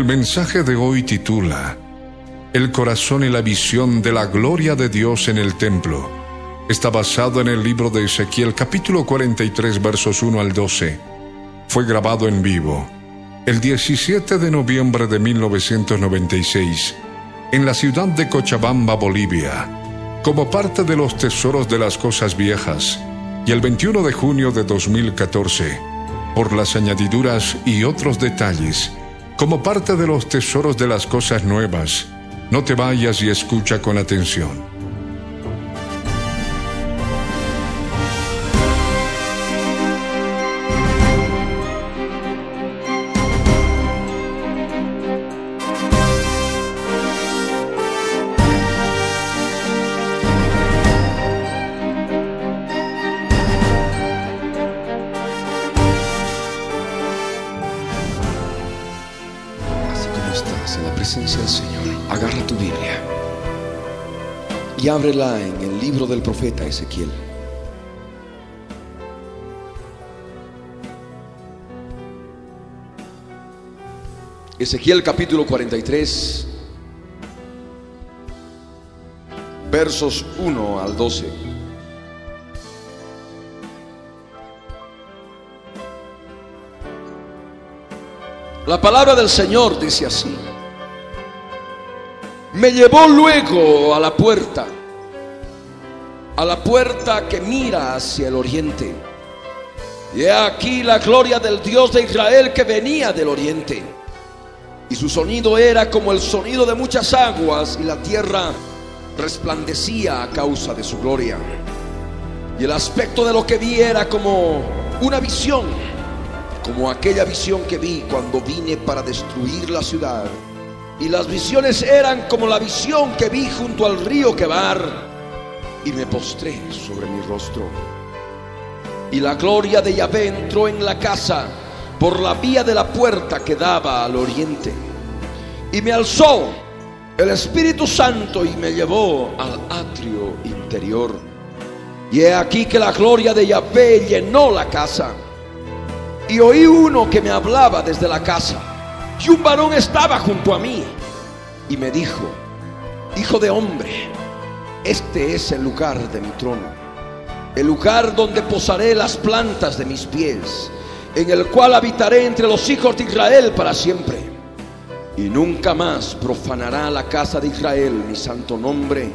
El mensaje de hoy titula El corazón y la visión de la gloria de Dios en el templo. Está basado en el libro de Ezequiel capítulo 43 versos 1 al 12. Fue grabado en vivo el 17 de noviembre de 1996 en la ciudad de Cochabamba, Bolivia, como parte de los tesoros de las cosas viejas, y el 21 de junio de 2014, por las añadiduras y otros detalles como parte de los tesoros de las cosas nuevas. No te vayas y escucha con atención. Ábrela en el libro del profeta Ezequiel. Ezequiel capítulo 43, versos 1 al 12. La palabra del Señor dice así. Me llevó luego a la puerta, a la puerta que mira hacia el oriente. Y he aquí la gloria del Dios de Israel que venía del oriente. Y su sonido era como el sonido de muchas aguas y la tierra resplandecía a causa de su gloria. Y el aspecto de lo que vi era como una visión, como aquella visión que vi cuando vine para destruir la ciudad y las visiones eran como la visión que vi junto al río Quebar. Y me postré sobre mi rostro. Y la gloria de Yahvé entró en la casa por la vía de la puerta que daba al oriente. Y me alzó el Espíritu Santo y me llevó al atrio interior. Y he aquí que la gloria de Yahvé llenó la casa. Y oí uno que me hablaba desde la casa y un varón estaba junto a mí y me dijo, Hijo de hombre, este es el lugar de mi trono, el lugar donde posaré las plantas de mis pies, en el cual habitaré entre los hijos de Israel para siempre. Y nunca más profanará la casa de Israel mi santo nombre,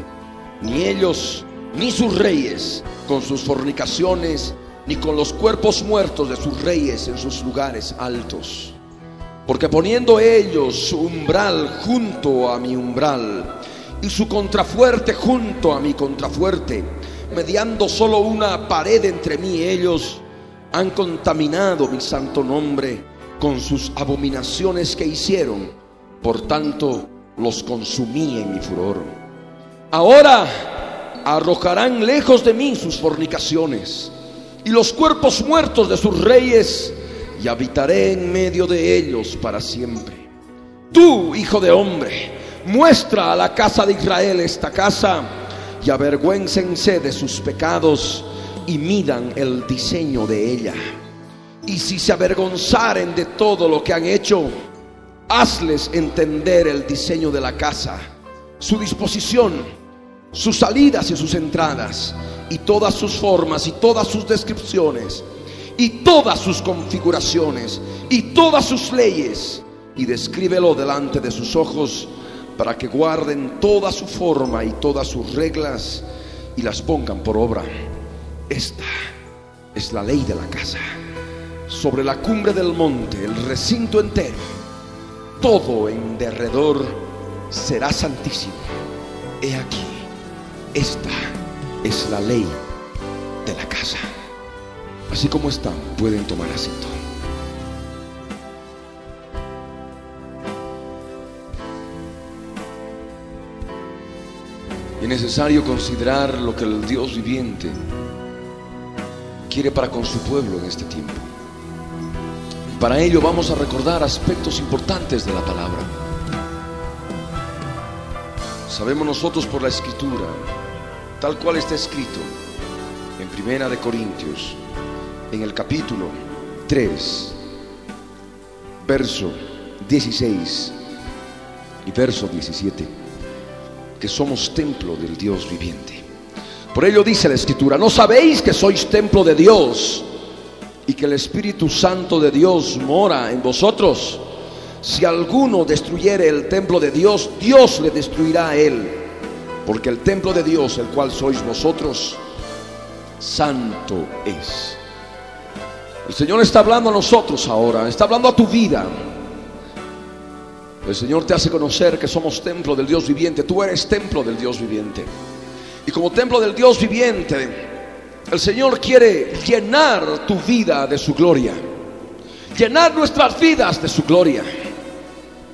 ni ellos, ni sus reyes, con sus fornicaciones, ni con los cuerpos muertos de sus reyes en sus lugares altos porque poniendo ellos su umbral junto a mi umbral y su contrafuerte junto a mi contrafuerte, mediando solo una pared entre mí y ellos, han contaminado mi santo nombre con sus abominaciones que hicieron. Por tanto, los consumí en mi furor. Ahora arrojarán lejos de mí sus fornicaciones y los cuerpos muertos de sus reyes y habitaré en medio de ellos para siempre. Tú, hijo de hombre, muestra a la casa de Israel esta casa y avergüéncense de sus pecados y midan el diseño de ella. Y si se avergonzaren de todo lo que han hecho, hazles entender el diseño de la casa, su disposición, sus salidas y sus entradas, y todas sus formas y todas sus descripciones y todas sus configuraciones y todas sus leyes y descríbelo delante de sus ojos para que guarden toda su forma y todas sus reglas y las pongan por obra. Esta es la ley de la casa. Sobre la cumbre del monte, el recinto entero, todo en derredor será santísimo. He aquí, esta es la ley de la casa. Así como están, pueden tomar asiento. Es necesario considerar lo que el Dios viviente quiere para con su pueblo en este tiempo. Para ello vamos a recordar aspectos importantes de la palabra. Sabemos nosotros por la escritura, tal cual está escrito en Primera de Corintios, en el capítulo 3, verso 16 y verso 17, somos templo del Dios viviente. Por ello dice la escritura, ¿no sabéis que sois templo de Dios y que el Espíritu Santo de Dios mora en vosotros? Si alguno destruyere el templo de Dios, Dios le destruirá a él, porque el templo de Dios, el cual sois vosotros, santo es. El Señor está hablando a nosotros ahora, está hablando a tu vida. El Señor te hace conocer que somos templo del Dios viviente, tú eres templo del Dios viviente. Y como templo del Dios viviente, el Señor quiere llenar tu vida de su gloria, llenar nuestras vidas de su gloria.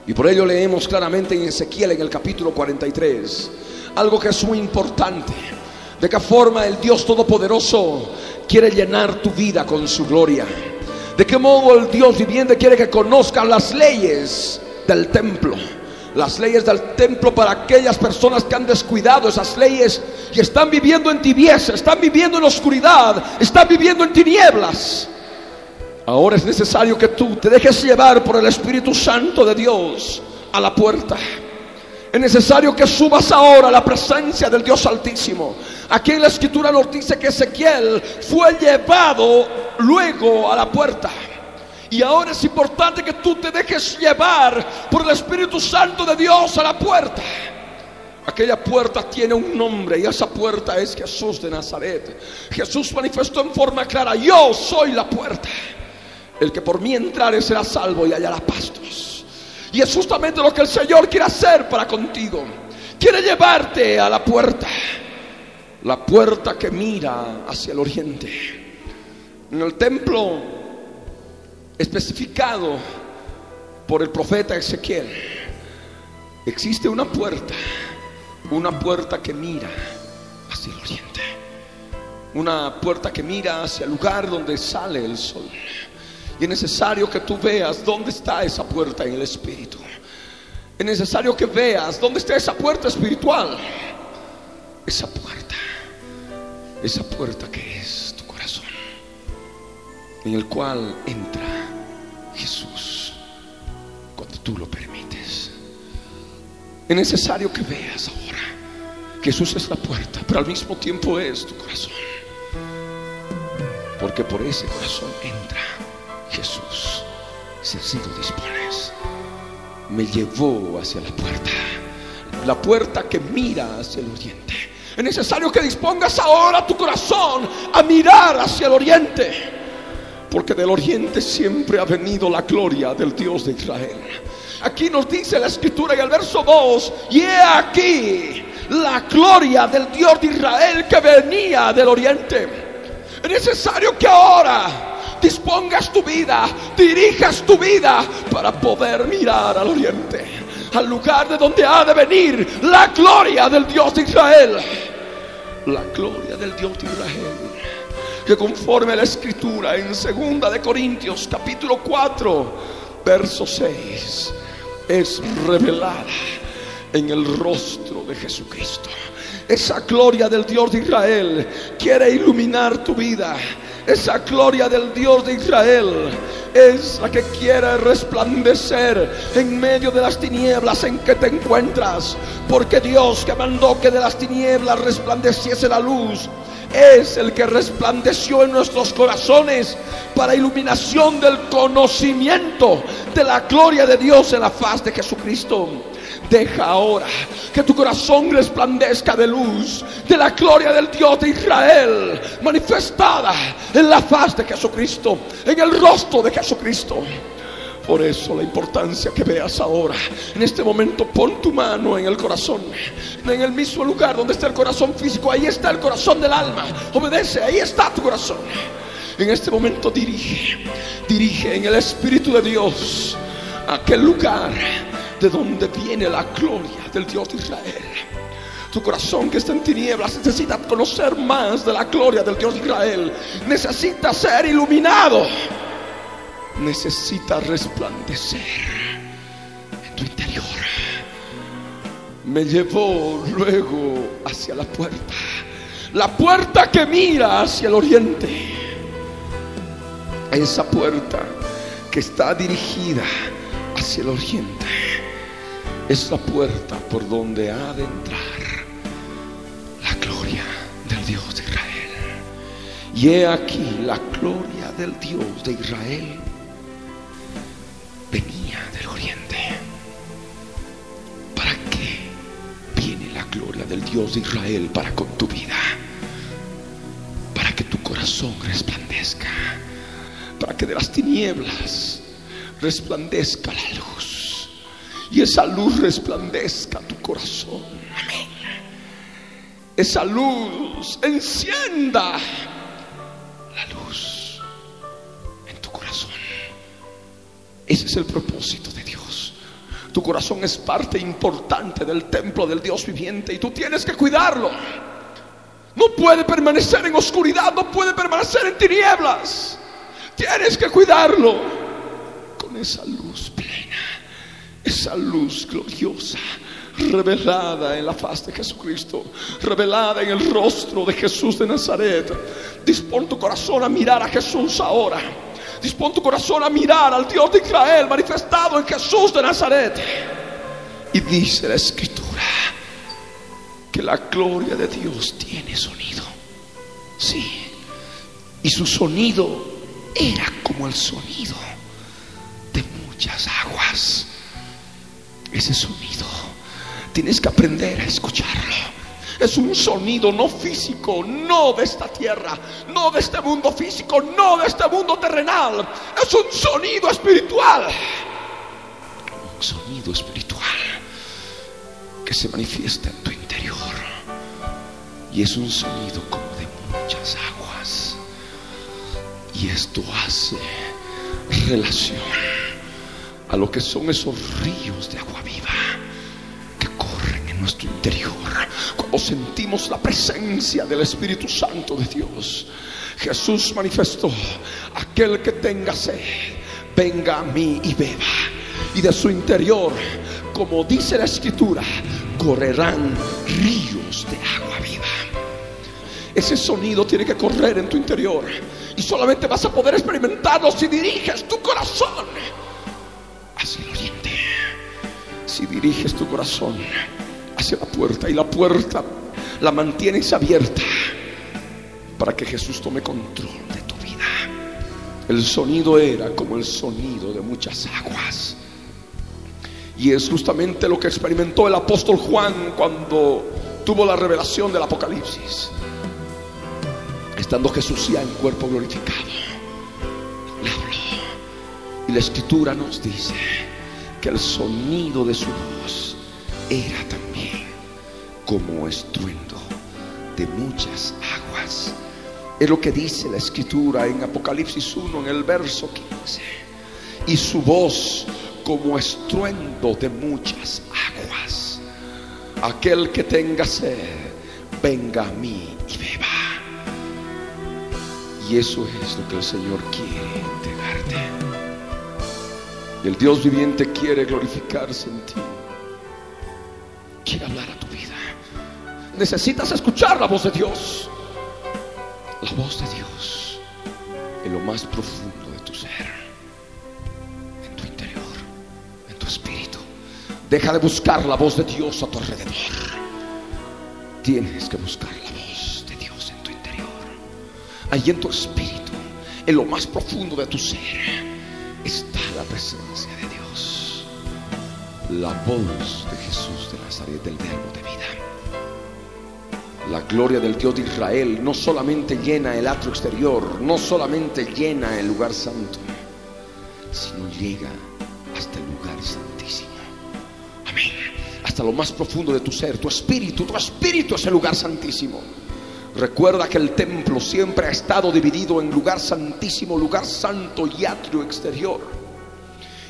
Y por ello leemos claramente en Ezequiel en el capítulo 43 algo que es muy importante. De qué forma el Dios Todopoderoso quiere llenar tu vida con su gloria. De qué modo el Dios viviente quiere que conozcan las leyes del templo. Las leyes del templo para aquellas personas que han descuidado esas leyes y están viviendo en tibieza, están viviendo en oscuridad, están viviendo en tinieblas. Ahora es necesario que tú te dejes llevar por el Espíritu Santo de Dios a la puerta. Es necesario que subas ahora a la presencia del Dios Altísimo. Aquí en la escritura nos dice que Ezequiel fue llevado luego a la puerta. Y ahora es importante que tú te dejes llevar por el Espíritu Santo de Dios a la puerta. Aquella puerta tiene un nombre y esa puerta es Jesús de Nazaret. Jesús manifestó en forma clara, yo soy la puerta. El que por mí entrare será salvo y hallará pastos. Y es justamente lo que el Señor quiere hacer para contigo. Quiere llevarte a la puerta. La puerta que mira hacia el oriente. En el templo especificado por el profeta Ezequiel, existe una puerta. Una puerta que mira hacia el oriente. Una puerta que mira hacia el lugar donde sale el sol. Y es necesario que tú veas dónde está esa puerta en el espíritu. Es necesario que veas dónde está esa puerta espiritual. Esa puerta. Esa puerta que es tu corazón. En el cual entra Jesús cuando tú lo permites. Es necesario que veas ahora. Jesús es la puerta, pero al mismo tiempo es tu corazón. Porque por ese corazón entra Jesús, sencillo dispones, me llevó hacia la puerta, la puerta que mira hacia el oriente. Es necesario que dispongas ahora tu corazón a mirar hacia el oriente, porque del oriente siempre ha venido la gloria del Dios de Israel. Aquí nos dice la escritura en el verso 2, y he aquí la gloria del Dios de Israel que venía del oriente. Es necesario que ahora dispongas tu vida, dirijas tu vida para poder mirar al oriente, al lugar de donde ha de venir la gloria del Dios de Israel. La gloria del Dios de Israel, conforme a la escritura en segunda de Corintios capítulo 4, verso 6, es revelada en el rostro de Jesucristo. Esa gloria del Dios de Israel quiere iluminar tu vida esa gloria del Dios de Israel es la que quiere resplandecer en medio de las tinieblas en que te encuentras. Porque Dios que mandó que de las tinieblas resplandeciese la luz, es el que resplandeció en nuestros corazones para iluminación del conocimiento de la gloria de Dios en la faz de Jesucristo. Deja ahora que tu corazón resplandezca de luz, de la gloria del Dios de Israel, manifestada en la faz de Jesucristo, en el rostro de Jesucristo. Por eso la importancia que veas ahora. En este momento pon tu mano en el corazón en el mismo lugar donde está el corazón físico, ahí está el corazón del alma. Obedece, ahí está tu corazón. En este momento dirige, dirige en el Espíritu de Dios aquel lugar de donde viene la gloria del Dios de Israel. Tu corazón que está en tinieblas necesita conocer más de la gloria del Dios de Israel. Necesita ser iluminado. Necesita resplandecer en tu interior. Me llevó luego hacia la puerta. La puerta que mira hacia el oriente. Esa puerta que está dirigida hacia el oriente es la puerta por donde ha de entrar la gloria del Dios de Israel. Y he aquí la gloria del Dios de Israel venía del oriente. ¿Para qué viene la gloria del Dios de Israel para con tu vida? Para que tu corazón resplandezca. Para que de las tinieblas resplandezca la luz. Y esa luz resplandezca tu corazón. Amén. Esa luz encienda la luz en tu corazón. Ese es el propósito de Dios. Tu corazón es parte importante del templo del Dios viviente y tú tienes que cuidarlo. No puede permanecer en oscuridad, no puede permanecer en tinieblas. Tienes que cuidarlo con esa luz plena, esa luz gloriosa, revelada en la faz de Jesucristo, revelada en el rostro de Jesús de Nazaret. Dispón tu corazón a mirar a Jesús ahora. Dispón tu corazón a mirar al Dios de Israel manifestado en Jesús de Nazaret. Y dice la escritura que la gloria de Dios tiene sonido. Sí. Y su sonido era como el sonido de muchas aguas. Ese sonido tienes que aprender a escucharlo. Es un sonido no físico, no de esta tierra, no de este mundo físico, no de este mundo terrenal. Es un sonido espiritual. Un sonido espiritual que se manifiesta en tu interior. Y es un sonido como de muchas aguas. Y esto hace relación a lo que son esos ríos de agua viva nuestro interior cuando sentimos la presencia del Espíritu Santo de Dios. Jesús manifestó, aquel que tenga sed, venga a mí y beba. Y de su interior, como dice la escritura, correrán ríos de agua viva. Ese sonido tiene que correr en tu interior. Y solamente vas a poder experimentarlo si diriges tu corazón hacia el oriente. Si diriges tu corazón hacia la puerta y la puerta la mantienes abierta para que Jesús tome control de tu vida. El sonido era como el sonido de muchas aguas. Y es justamente lo que experimentó el apóstol Juan cuando tuvo la revelación del Apocalipsis. Estando Jesús ya en cuerpo glorificado. Le habló. Y la escritura nos dice que el sonido de su voz era también como estruendo de muchas aguas. Es lo que dice la escritura en Apocalipsis 1 en el verso 15. Y su voz como estruendo de muchas aguas. Aquel que tenga sed, venga a mí y beba. Y eso es lo que el Señor quiere entregarte. Y el Dios viviente quiere glorificarse en ti. Quiere hablar a vida. Necesitas escuchar la voz de Dios. La voz de Dios en lo más profundo de tu ser. En tu interior. En tu espíritu. Deja de buscar la voz de Dios a tu alrededor. Tienes que buscar la voz de Dios en tu interior. Allí en tu espíritu. En lo más profundo de tu ser. Está la presencia de Dios. La voz de Jesús de Nazaret, del verbo de vida. La gloria del Dios de Israel no solamente llena el atrio exterior, no solamente llena el lugar santo, sino llega hasta el lugar santísimo. Amén. hasta lo más profundo de tu ser, tu espíritu, tu espíritu es el lugar santísimo. Recuerda que el templo siempre ha estado dividido en lugar santísimo, lugar santo y atrio exterior.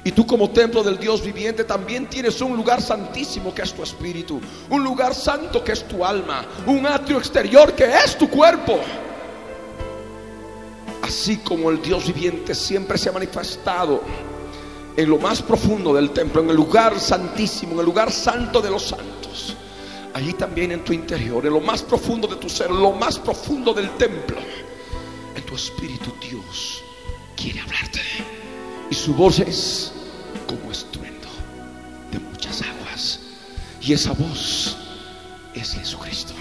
Y tú como templo del Dios viviente también tienes un lugar santísimo que es tu espíritu, un lugar santo que es tu alma, un atrio exterior que es tu cuerpo. Así como el Dios viviente siempre se ha manifestado en lo más profundo del templo, en el lugar santísimo, en el lugar santo de los santos. Allí también en tu interior, en lo más profundo de tu ser, en lo más profundo del templo, en tu espíritu Dios quiere hablarte. Y su voz es como estruendo de muchas aguas. Y esa voz es Jesucristo.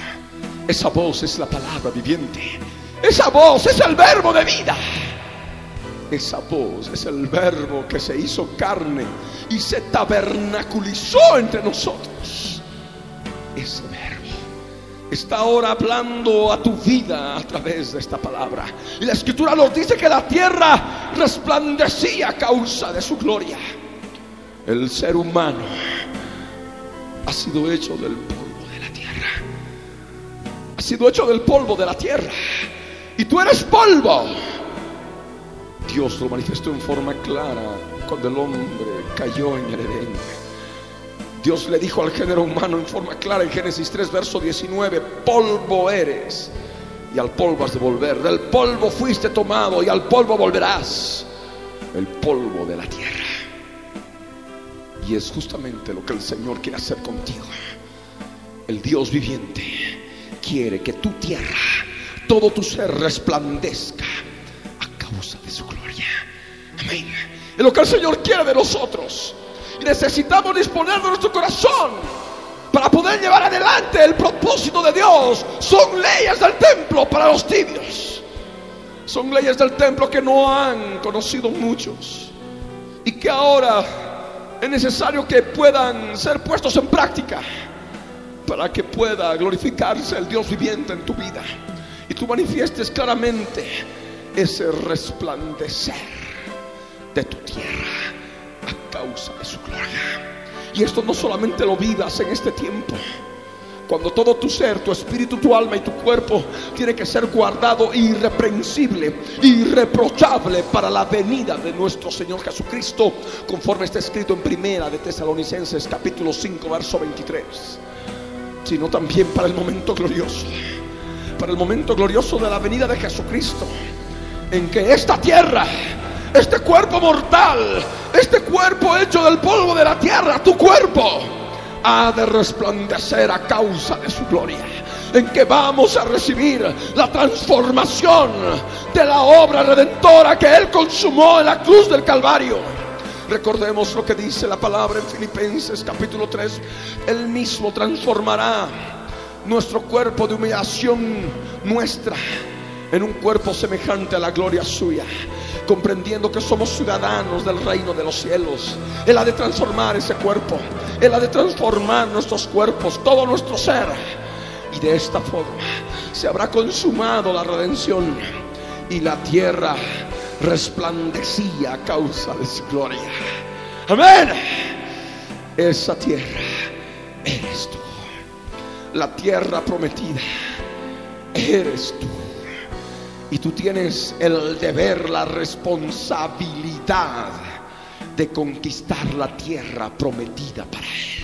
Esa voz es la palabra viviente. Esa voz es el verbo de vida. Esa voz es el verbo que se hizo carne y se tabernaculizó entre nosotros. Ese verbo está ahora hablando a tu vida a través de esta palabra. Y la escritura nos dice que la tierra resplandecía a causa de su gloria. El ser humano ha sido hecho del polvo de la tierra. Ha sido hecho del polvo de la tierra. Y tú eres polvo. Dios lo manifestó en forma clara cuando el hombre cayó en el Edén. Dios le dijo al género humano en forma clara en Génesis 3, verso 19, polvo eres y al polvo has de volver. Del polvo fuiste tomado y al polvo volverás. El polvo de la tierra. Y es justamente lo que el Señor quiere hacer contigo. El Dios viviente quiere que tu tierra, todo tu ser resplandezca de su gloria. Amén. Es lo que el Señor quiere de nosotros. Necesitamos disponer de nuestro corazón para poder llevar adelante el propósito de Dios. Son leyes del templo para los tibios. Son leyes del templo que no han conocido muchos. Y que ahora es necesario que puedan ser puestos en práctica para que pueda glorificarse el Dios viviente en tu vida. Y tú manifiestes claramente ese resplandecer de tu tierra causa de su gloria. Y esto no solamente lo vivas en este tiempo. Cuando todo tu ser, tu espíritu, tu alma y tu cuerpo tiene que ser guardado irreprensible, irreprochable para la venida de nuestro Señor Jesucristo, conforme está escrito en Primera de Tesalonicenses capítulo 5, verso 23. Sino también para el momento glorioso, para el momento glorioso de la venida de Jesucristo en que esta tierra, este cuerpo mortal, este cuerpo hecho del polvo de la tierra, tu cuerpo, ha de resplandecer a causa de su gloria. En que vamos a recibir la transformación de la obra redentora que Él consumó en la cruz del Calvario. Recordemos lo que dice la palabra en Filipenses capítulo 3. Él mismo transformará nuestro cuerpo de humillación nuestra en un cuerpo semejante a la gloria suya, comprendiendo que somos ciudadanos del reino de los cielos. Él ha de transformar ese cuerpo, Él ha de transformar nuestros cuerpos, todo nuestro ser. Y de esta forma se habrá consumado la redención y la tierra resplandecía a causa de su gloria. Amén. Esa tierra eres tú. La tierra prometida eres tú. Y tú tienes el deber, la responsabilidad de conquistar la tierra prometida para Él.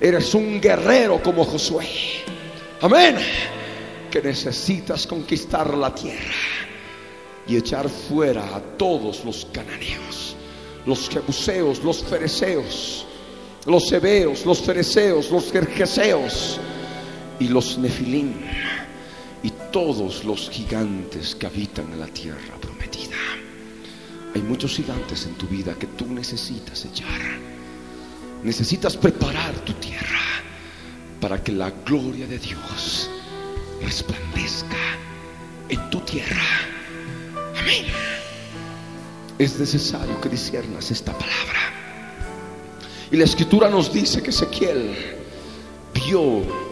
Eres un guerrero como Josué. Amén. Que necesitas conquistar la tierra y echar fuera a todos los cananeos, los jebuseos, los fereceos, los hebeos, los fereceos, los gergeseos y los nefilim y todos los gigantes que habitan en la tierra prometida. Hay muchos gigantes en tu vida que tú necesitas echar. Necesitas preparar tu tierra para que la gloria de Dios resplandezca en tu tierra. Amén. Es necesario que disiernas esta palabra. Y la escritura nos dice que Ezequiel vio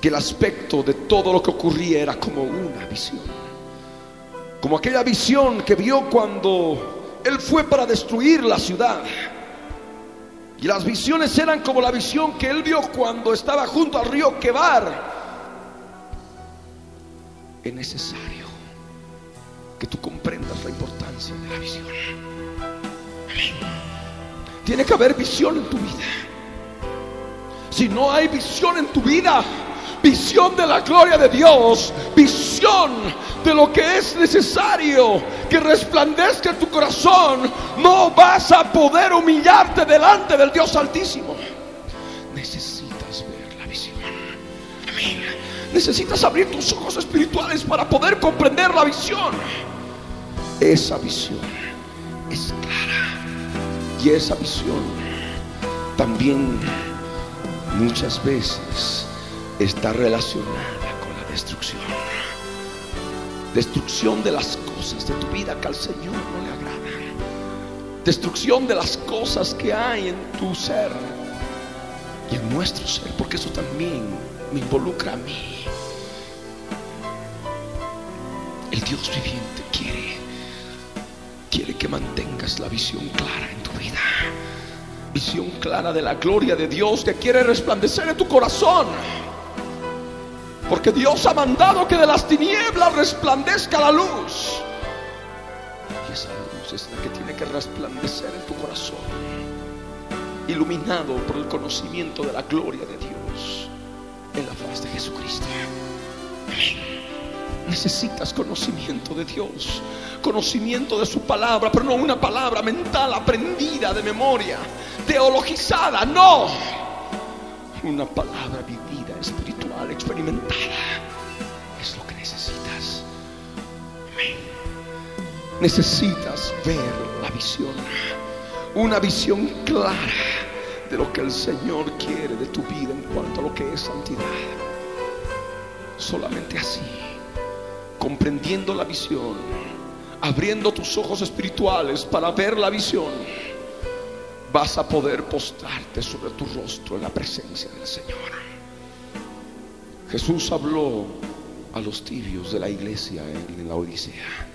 que el aspecto de todo lo que ocurría era como una visión. Como aquella visión que vio cuando él fue para destruir la ciudad. Y las visiones eran como la visión que él vio cuando estaba junto al río Quebar. Es necesario que tú comprendas la importancia de la visión. Tiene que haber visión en tu vida. Si no hay visión en tu vida, visión de la gloria de Dios, visión de lo que es necesario que resplandezca en tu corazón, no vas a poder humillarte delante del Dios Altísimo. Necesitas ver la visión. Necesitas abrir tus ojos espirituales para poder comprender la visión. Esa visión es clara. Y esa visión también muchas veces está relacionada con la destrucción. Destrucción de las cosas de tu vida que al Señor no le agradan. Destrucción de las cosas que hay en tu ser y en nuestro ser, porque eso también me involucra a mí. El Dios viviente quiere, quiere que mantengas la visión clara en tu vida. Visión clara de la gloria de Dios que quiere resplandecer en tu corazón. Porque Dios ha mandado que de las tinieblas resplandezca la luz. Y esa luz es la que tiene que resplandecer en tu corazón. Iluminado por el conocimiento de la gloria de Dios en la faz de Jesucristo. Necesitas conocimiento de Dios, conocimiento de su palabra, pero no una palabra mental aprendida de memoria, teologizada, no. Una palabra espiritual, experimentada. Es lo que necesitas. Necesitas ver la visión, una visión clara de lo que el Señor quiere de tu vida en cuanto a lo que es santidad. Solamente así, comprendiendo la visión, abriendo tus ojos espirituales para ver la visión, vas a poder postrarte sobre tu rostro en la presencia del Señor. Jesús habló a los tibios de la iglesia en la Odisea.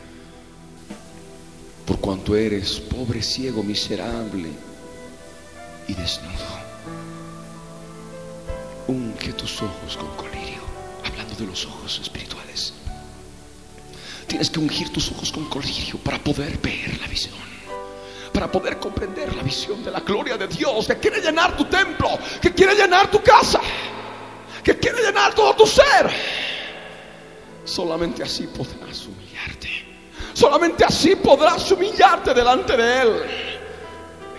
Por cuanto eres pobre, ciego, miserable y desnudo, unge tus ojos con colirio, hablando de los ojos espirituales. Tienes que ungir tus ojos con colirio para poder ver la visión para poder comprender la visión de la gloria de Dios que quiere llenar tu templo, que quiere llenar tu casa, que quiere llenar todo tu ser. Solamente así podrás humillarte. Solamente así podrás humillarte delante de Él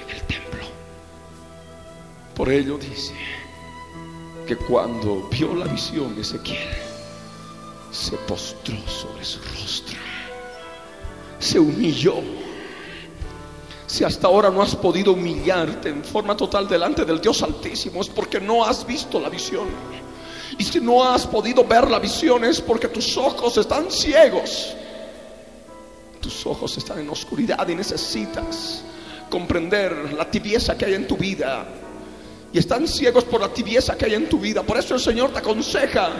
en el templo. Por ello dice que cuando vio la visión Ezequiel, se postró sobre su rostro, se humilló si hasta ahora no has podido humillarte en forma total delante del Dios Altísimo, es porque no has visto la visión. Y si no has podido ver la visión es porque tus ojos están ciegos. Tus ojos están en oscuridad y necesitas comprender la tibieza que hay en tu vida. Y están ciegos por la tibieza que hay en tu vida. Por eso el Señor te aconseja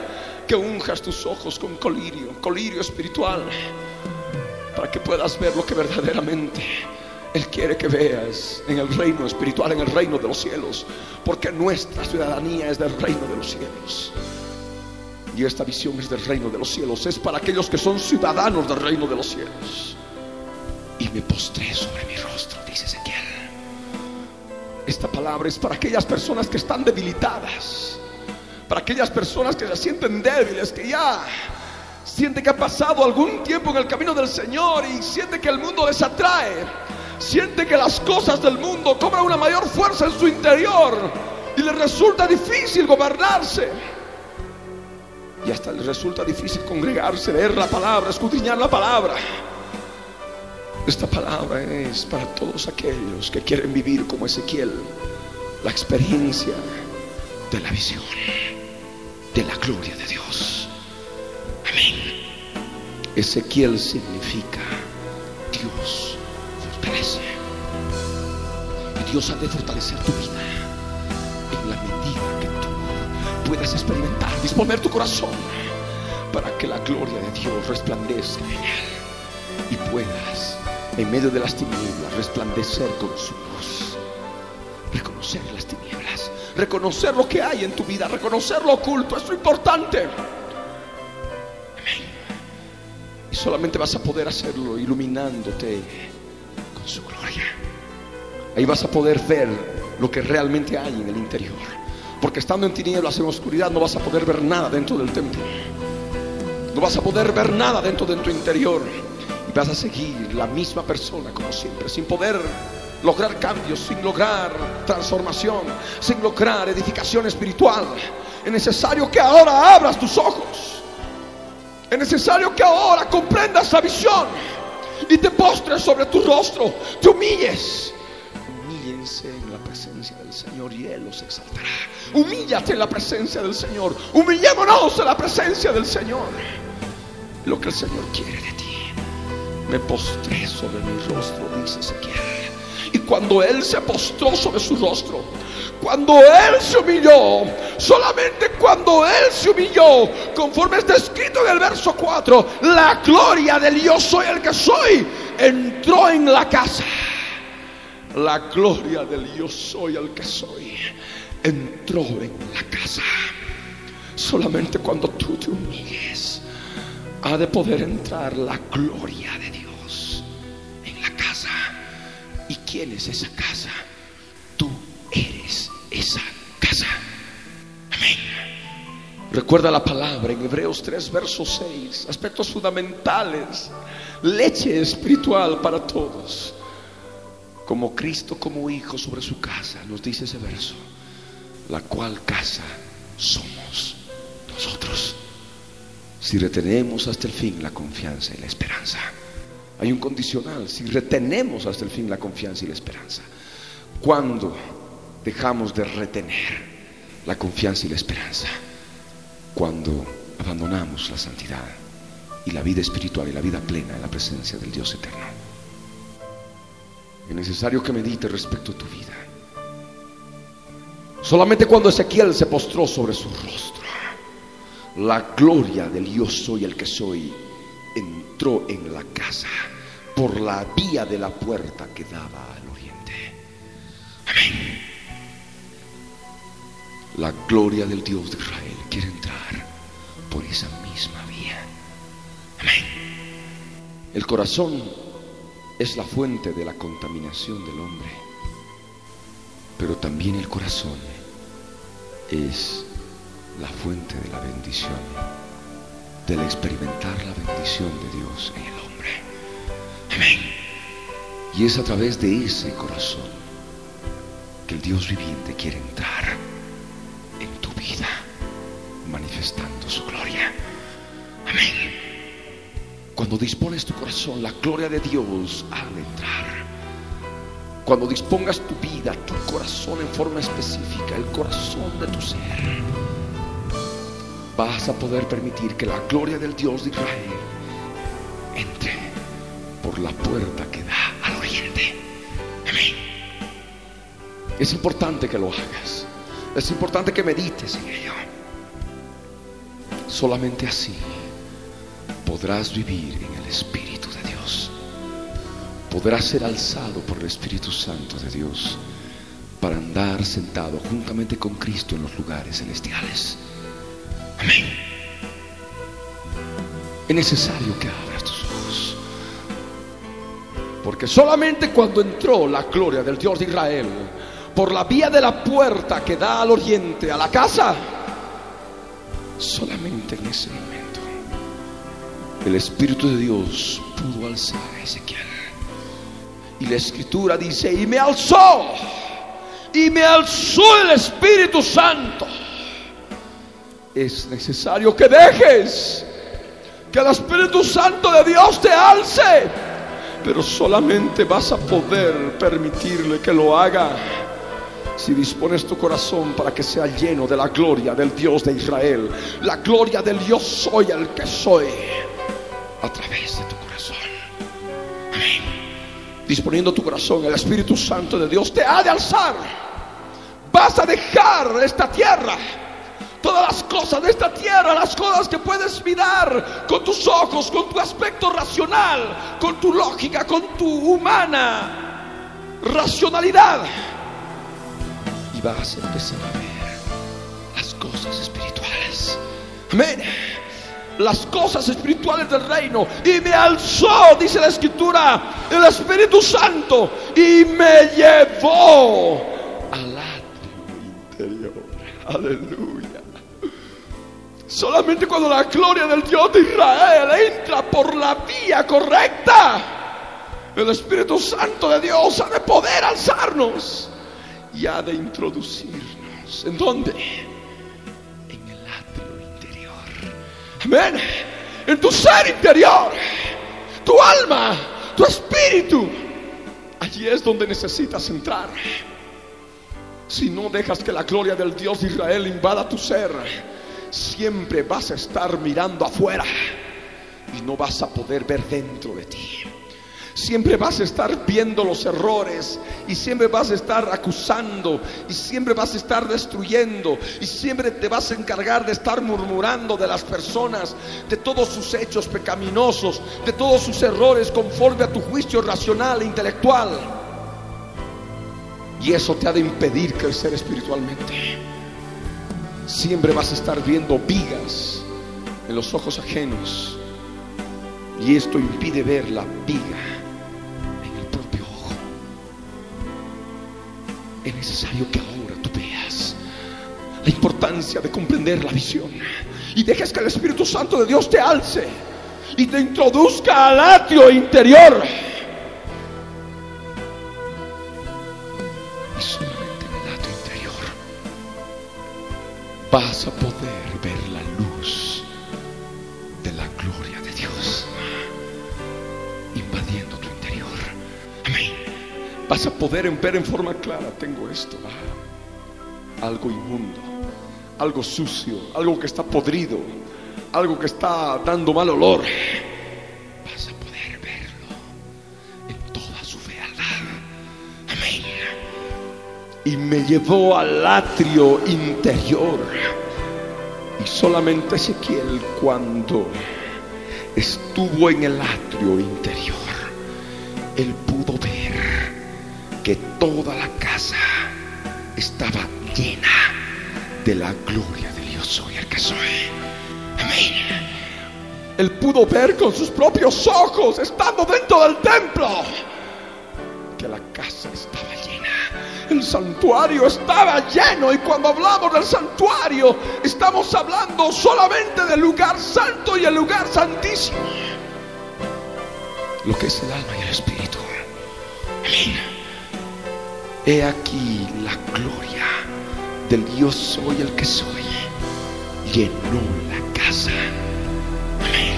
que unjas tus ojos con colirio, colirio espiritual, para que puedas ver lo que verdaderamente él quiere que veas en el reino espiritual, en el reino de los cielos, porque nuestra ciudadanía es del reino de los cielos. Y esta visión es del reino de los cielos, es para aquellos que son ciudadanos del reino de los cielos. Y me postré sobre mi rostro, dice Ezequiel. Esta palabra es para aquellas personas que están debilitadas, para aquellas personas que se sienten débiles, que ya sienten que ha pasado algún tiempo en el camino del Señor y sienten que el mundo les atrae siente que las cosas del mundo cobran una mayor fuerza en su interior y le resulta difícil gobernarse. Y hasta le resulta difícil congregarse, leer la palabra, escudriñar la palabra. Esta palabra es para todos aquellos que quieren vivir como Ezequiel la experiencia de la visión, de la gloria de Dios. Amén. Ezequiel significa Dios y Dios ha de fortalecer tu vida en la medida que tú puedas experimentar, disponer tu corazón para que la gloria de Dios resplandezca en él y puedas en medio de las tinieblas resplandecer con su luz, reconocer reconocer lo que hay en tu vida, reconocer lo oculto, es lo importante. Amén. Y solamente vas a poder hacerlo iluminándote su gloria. Ahí vas a poder ver lo que realmente hay en el interior. Porque estando en tinieblas, en oscuridad, no vas a poder ver nada dentro del templo. No vas a poder ver nada dentro de tu interior. Y vas a seguir la misma persona como siempre, sin poder lograr cambios, sin lograr transformación, sin lograr edificación espiritual. Es necesario que ahora abras tus ojos. Es necesario que ahora comprendas la visión y te postres sobre tu rostro, te humilles. Humíllense en la presencia del Señor y Él los exaltará. Humíllate en la presencia del Señor. Humillémonos en la presencia del Señor. Lo que el Señor quiere de ti. Me postré sobre mi rostro, dice Ezequiel. Y cuando Él se postró sobre su rostro, cuando Él se humilló, solamente cuando Él se humilló, conforme está escrito en el verso 4, la gloria del yo soy el que soy, entró en la casa. La gloria del yo soy el que soy, entró en la casa. Solamente cuando tú te humilles, ha de poder entrar la gloria de Dios en la casa. ¿Y quién es esa casa? Tú eres esa casa. Amén. Recuerda la palabra en Hebreos 3, verso 6, aspectos fundamentales, leche espiritual para todos. Como Cristo como hijo sobre su casa, nos dice ese verso, la cual casa somos nosotros. Si retenemos hasta el fin la confianza y la esperanza. Hay un condicional, si retenemos hasta el fin la confianza y la esperanza. Cuando dejamos de retener la confianza y la esperanza? Cuando abandonamos la santidad y la vida espiritual y la vida plena en la presencia del Dios eterno. Es necesario que medite respecto a tu vida. Solamente cuando Ezequiel se postró sobre su rostro, la gloria del yo soy el que soy entró en la casa por la vía de la puerta que daba al oriente. Amén. La gloria del Dios de Israel quiere entrar por esa misma vía. Amén. El corazón es la fuente de la contaminación del hombre, pero también el corazón es la fuente de la bendición, del experimentar la bendición de Dios en el hombre. Amén. Y es a través de ese corazón que el Dios viviente quiere entrar vida, manifestando su gloria. Amén. Cuando dispones tu corazón, la gloria de Dios ha de entrar. Cuando dispongas tu vida, tu corazón en forma específica, el corazón de tu ser, vas a poder permitir que la gloria del Dios de Israel entre por la puerta que da al oriente. Amén. Es importante que lo hagas. Es importante que medites en ello. Solamente así podrás vivir en el Espíritu de Dios. Podrás ser alzado por el Espíritu Santo de Dios para andar sentado juntamente con Cristo en los lugares celestiales. Amén. Es necesario que abras tus ojos. Porque solamente cuando entró la gloria del Dios de Israel por la vía de la puerta que da al oriente, a la casa, solamente en ese momento el Espíritu de Dios pudo alzar a Ezequiel. Y la escritura dice, y me alzó, y me alzó el Espíritu Santo. Es necesario que dejes que el Espíritu Santo de Dios te alce, pero solamente vas a poder permitirle que lo haga si dispones tu corazón para que sea lleno de la gloria del Dios de Israel, la gloria del yo soy el que soy, a través de tu corazón. Amén. Disponiendo tu corazón, el Espíritu Santo de Dios te ha de alzar. Vas a dejar esta tierra. Todas las cosas de esta tierra, las cosas que puedes mirar con tus ojos, con tu aspecto racional, con tu lógica, con tu humana racionalidad. Vas a empezar a ver cosas espirituales. Amén. Las cosas espirituales del reino. Y me alzó, dice la escritura, el Espíritu Santo. Y me llevó al atrio interior. Aleluya. Solamente cuando la gloria del Dios de Israel entra por la vía correcta, el Espíritu Santo de Dios ha de poder alzarnos y ha de introducirnos. ¿En dónde? En el atrio interior. Amén. En tu ser interior, tu alma, tu espíritu. Allí es donde necesitas entrar. Si no dejas que la gloria del Dios de Israel invada tu ser, siempre vas a estar mirando afuera y no vas a poder ver dentro de ti. Siempre vas a estar viendo los errores y siempre vas a estar acusando y siempre vas a estar destruyendo y siempre te vas a encargar de estar murmurando de las personas, de todos sus hechos pecaminosos, de todos sus errores conforme a tu juicio racional e intelectual. Y eso te ha de impedir crecer espiritualmente. Siempre vas a estar viendo vigas en los ojos ajenos. Y esto impide ver la viga Es necesario que ahora tú veas la importancia de comprender la visión. Y dejes que el Espíritu Santo de Dios te alce y te introduzca al atrio interior. Y solamente en el atrio interior vas a poder Vas a poder ver en forma clara, tengo esto, algo inmundo, algo sucio, algo que está podrido, algo que está dando mal olor. Vas a poder verlo en toda su fealdad. Amén y me llevó al atrio interior. Y solamente Ezequiel cuando estuvo en el atrio interior, él pudo ver que toda la casa estaba llena de la gloria del Dios soy el que soy. Amén. Él pudo ver con sus propios ojos, estando dentro del templo, que la casa estaba llena. El santuario estaba lleno y cuando hablamos del santuario estamos hablando solamente del lugar santo y el lugar santísimo. Lo que es el alma y el espíritu. Amén. He aquí la gloria del Dios soy el que soy. Llenó la casa. Amén.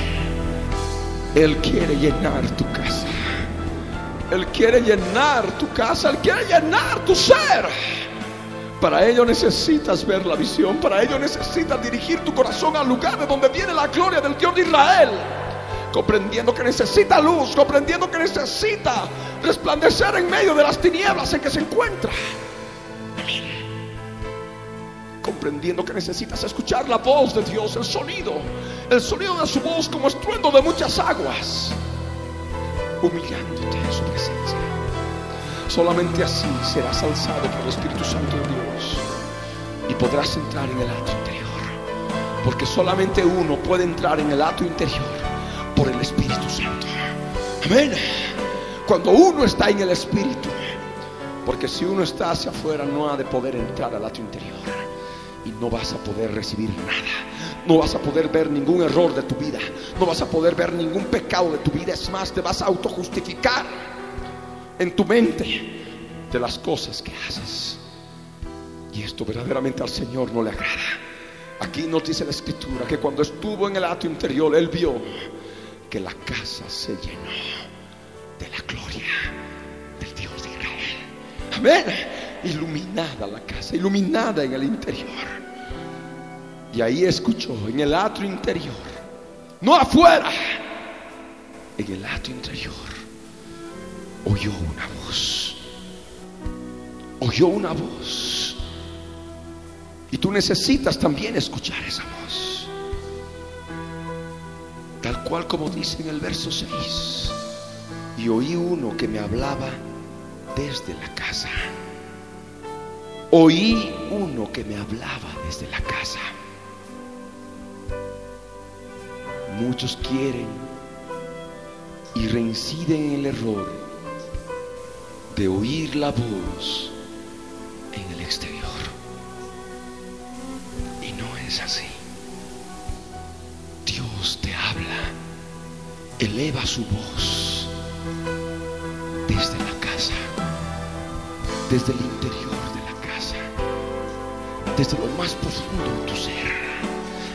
Él quiere llenar tu casa. Él quiere llenar tu casa, Él quiere llenar tu ser. Para ello necesitas ver la visión, para ello necesitas dirigir tu corazón al lugar de donde viene la gloria del Dios de Israel. Comprendiendo que necesita luz, comprendiendo que necesita resplandecer en medio de las tinieblas en que se encuentra. Comprendiendo que necesitas escuchar la voz de Dios, el sonido, el sonido de su voz como estruendo de muchas aguas humillándote en su presencia. Solamente así serás alzado por el Espíritu Santo de Dios y podrás entrar en el acto interior. Porque solamente uno puede entrar en el acto interior por el Espíritu Santo. Amén. Cuando uno está en el Espíritu. Porque si uno está hacia afuera no ha de poder entrar al acto interior. Y no vas a poder recibir nada. No vas a poder ver ningún error de tu vida. No vas a poder ver ningún pecado de tu vida. Es más, te vas a autojustificar en tu mente de las cosas que haces. Y esto verdaderamente al Señor no le agrada. Aquí nos dice la escritura que cuando estuvo en el acto interior, Él vio la casa se llenó de la gloria del Dios de Israel. Amén. Iluminada la casa, iluminada en el interior. Y ahí escuchó en el atrio interior, no afuera, en el atrio interior, oyó una voz. Oyó una voz. Y tú necesitas también escuchar esa voz. Tal cual como dice en el verso 6. Y oí uno que me hablaba desde la casa. oí uno que me hablaba desde la casa. Muchos quieren y reinciden en el error de oír la voz en el exterior. Y no es así. Dios te habla, eleva su voz desde la casa, desde el interior de la casa, desde lo más profundo de tu ser,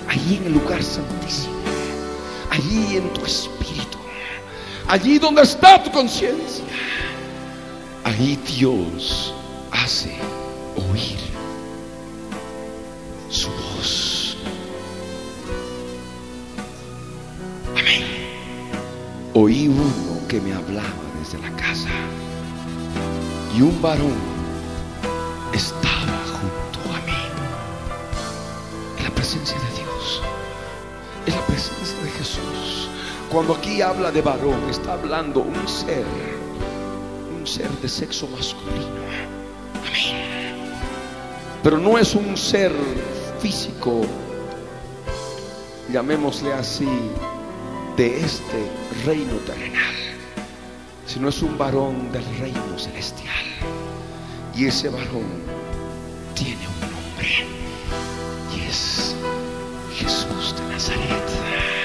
allí en el lugar santísimo, allí en tu espíritu, allí donde está tu conciencia. Ahí Dios hace oír su voz. Oí uno que me hablaba desde la casa y un varón estaba junto a mí. En la presencia de Dios, en la presencia de Jesús. Cuando aquí habla de varón, está hablando un ser, un ser de sexo masculino. Amén. Pero no es un ser físico, llamémosle así, de este reino terrenal, sino es un varón del reino celestial. Y ese varón tiene un nombre y es Jesús de Nazaret.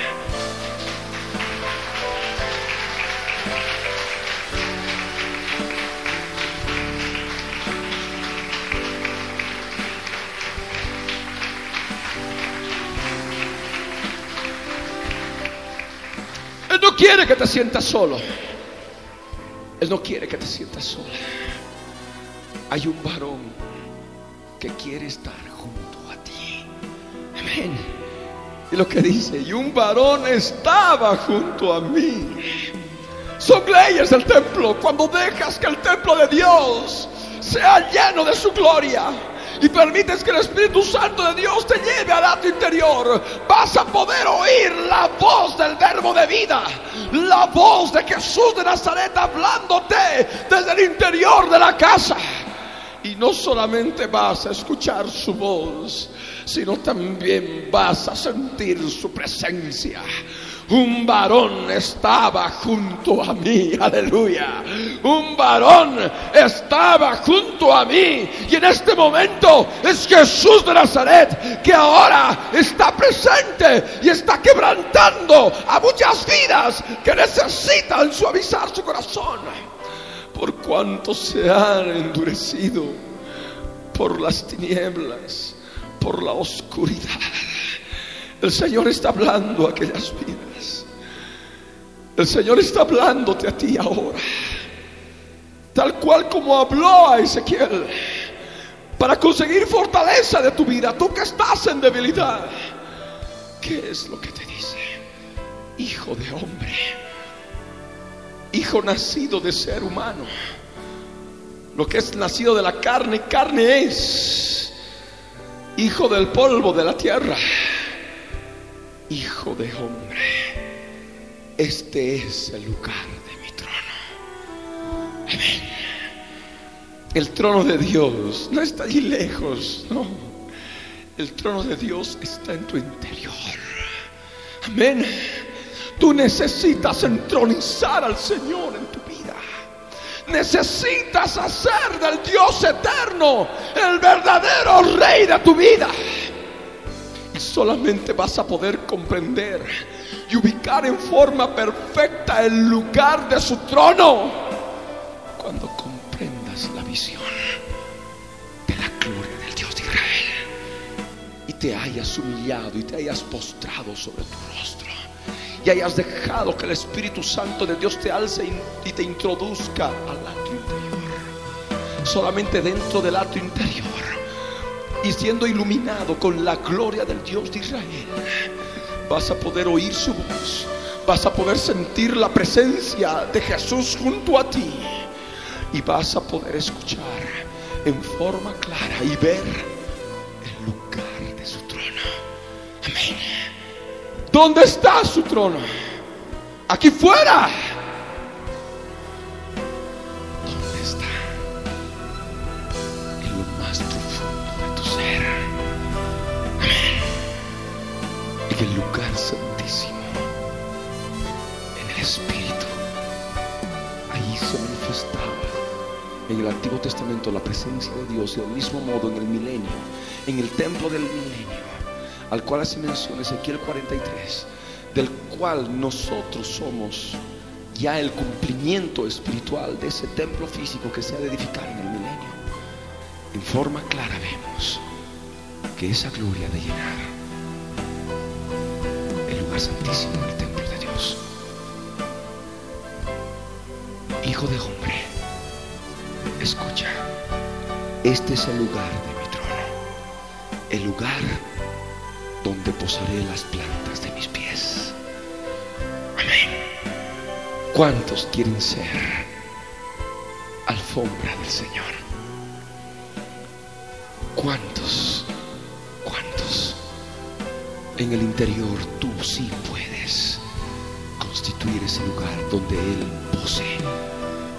Quiere que te sientas solo. Él no quiere que te sientas sola. Hay un varón que quiere estar junto a ti. Amén. Y lo que dice, y un varón estaba junto a mí. Son leyes del templo. Cuando dejas que el templo de Dios sea lleno de su gloria y permites que el Espíritu Santo de Dios te lleve al acto interior, vas a poder oír la voz del verbo de vida, la voz de Jesús de Nazaret hablándote desde el interior de la casa. Y no solamente vas a escuchar su voz, sino también vas a sentir su presencia. Un varón estaba junto a mí, aleluya. Un varón estaba junto a mí. Y en este momento es Jesús de Nazaret que ahora está presente y está quebrantando a muchas vidas que necesitan suavizar su corazón. Por cuanto se han endurecido por las tinieblas, por la oscuridad. El Señor está hablando a aquellas vidas. El Señor está hablándote a ti ahora. Tal cual como habló a Ezequiel. Para conseguir fortaleza de tu vida. Tú que estás en debilidad. ¿Qué es lo que te dice? Hijo de hombre. Hijo nacido de ser humano. Lo que es nacido de la carne, carne es. Hijo del polvo de la tierra Hijo de hombre, este es el lugar de mi trono. Amén. El trono de Dios no está allí lejos, no. El trono de Dios está en tu interior. Amén. Tú necesitas entronizar al Señor en tu vida. Necesitas hacer del Dios eterno el verdadero rey de tu vida. Solamente vas a poder comprender y ubicar en forma perfecta el lugar de su trono cuando comprendas la visión de la gloria del Dios de Israel y te hayas humillado y te hayas postrado sobre tu rostro y hayas dejado que el Espíritu Santo de Dios te alce y te introduzca al acto interior. Solamente dentro del acto interior y siendo iluminado con la gloria del Dios de Israel, vas a poder oír su voz, vas a poder sentir la presencia de Jesús junto a ti y vas a poder escuchar en forma clara y ver el lugar de su trono. Amén. ¿Dónde está su trono? Aquí fuera. En el Antiguo Testamento la presencia de Dios y del mismo modo en el milenio, en el templo del milenio, al cual hace mención Ezequiel 43, del cual nosotros somos ya el cumplimiento espiritual de ese templo físico que se ha de edificar en el milenio. En forma clara vemos que esa gloria de llenar el lugar santísimo del templo de Dios. Hijo de hombre, escucha, este es el lugar de mi trono, el lugar donde posaré las plantas de mis pies. Amén. ¿Cuántos quieren ser alfombra del Señor? ¿Cuántos? ¿Cuántos? En el interior tú sí puedes constituir ese lugar donde Él posee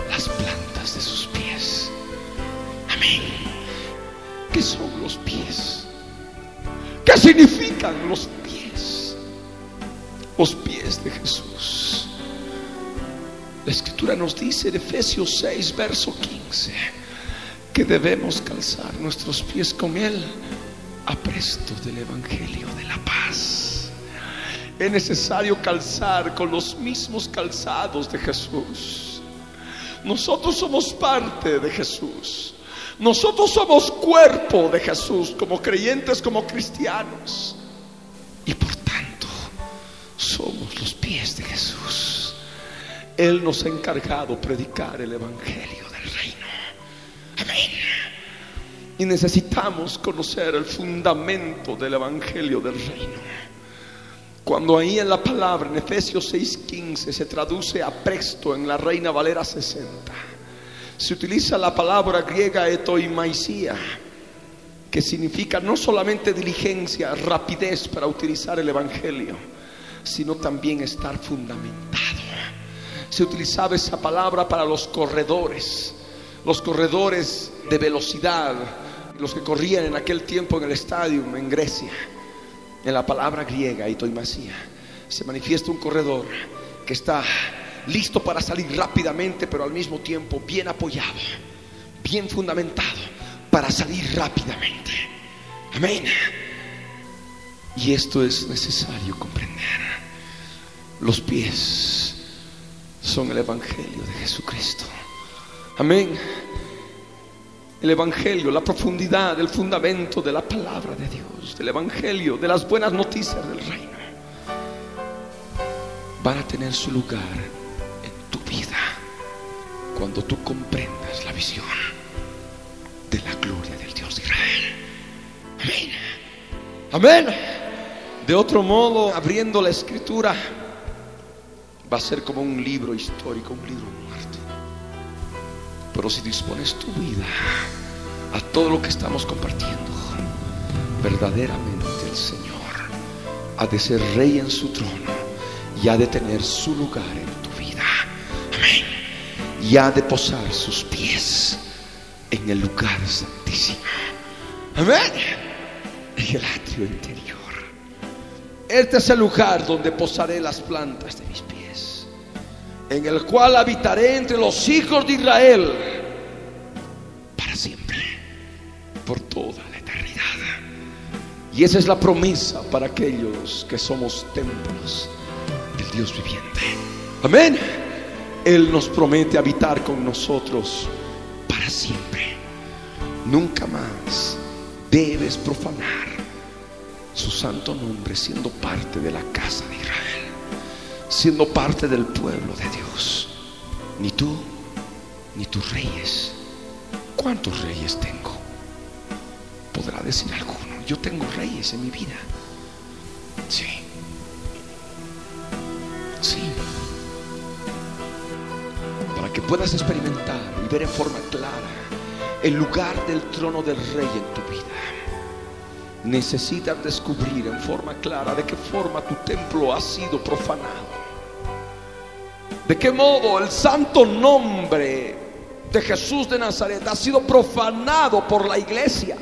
las plantas de sus ¿Qué son los pies? ¿Qué significan los pies? Los pies de Jesús. La escritura nos dice en Efesios 6, verso 15, que debemos calzar nuestros pies con Él a presto del Evangelio de la paz. Es necesario calzar con los mismos calzados de Jesús. Nosotros somos parte de Jesús. Nosotros somos cuerpo de Jesús como creyentes, como cristianos. Y por tanto, somos los pies de Jesús. Él nos ha encargado predicar el Evangelio del Reino. Amén. Y necesitamos conocer el fundamento del Evangelio del Reino. Cuando ahí en la palabra, en Efesios 6:15, se traduce a presto en la Reina Valera 60, se utiliza la palabra griega etoimaisia, que significa no solamente diligencia, rapidez para utilizar el Evangelio, sino también estar fundamentado. Se utilizaba esa palabra para los corredores, los corredores de velocidad, los que corrían en aquel tiempo en el estadio en Grecia. En la palabra griega, itoimasía, se manifiesta un corredor que está listo para salir rápidamente, pero al mismo tiempo bien apoyado, bien fundamentado para salir rápidamente. Amén. Y esto es necesario comprender. Los pies son el Evangelio de Jesucristo. Amén. El Evangelio, la profundidad, el fundamento de la palabra de Dios, del Evangelio, de las buenas noticias del reino, van a tener su lugar cuando tú comprendas la visión de la gloria del Dios de Israel. Amén. Amén. De otro modo, abriendo la escritura, va a ser como un libro histórico, un libro muerto. Pero si dispones tu vida a todo lo que estamos compartiendo, verdaderamente el Señor ha de ser rey en su trono y ha de tener su lugar en tu vida. Amén. Y ha de posar sus pies en el lugar santísimo. Amén. En el atrio interior. Este es el lugar donde posaré las plantas de mis pies, en el cual habitaré entre los hijos de Israel para siempre, por toda la eternidad. Y esa es la promesa para aquellos que somos templos del Dios viviente. Amén. Él nos promete habitar con nosotros para siempre. Nunca más debes profanar su santo nombre siendo parte de la casa de Israel, siendo parte del pueblo de Dios. Ni tú, ni tus reyes. ¿Cuántos reyes tengo? Podrá decir alguno, yo tengo reyes en mi vida. Sí. Sí. Para que puedas experimentar y ver en forma clara el lugar del trono del rey en tu vida necesitas descubrir en forma clara de qué forma tu templo ha sido profanado. De qué modo el santo nombre de Jesús de Nazaret ha sido profanado por la iglesia,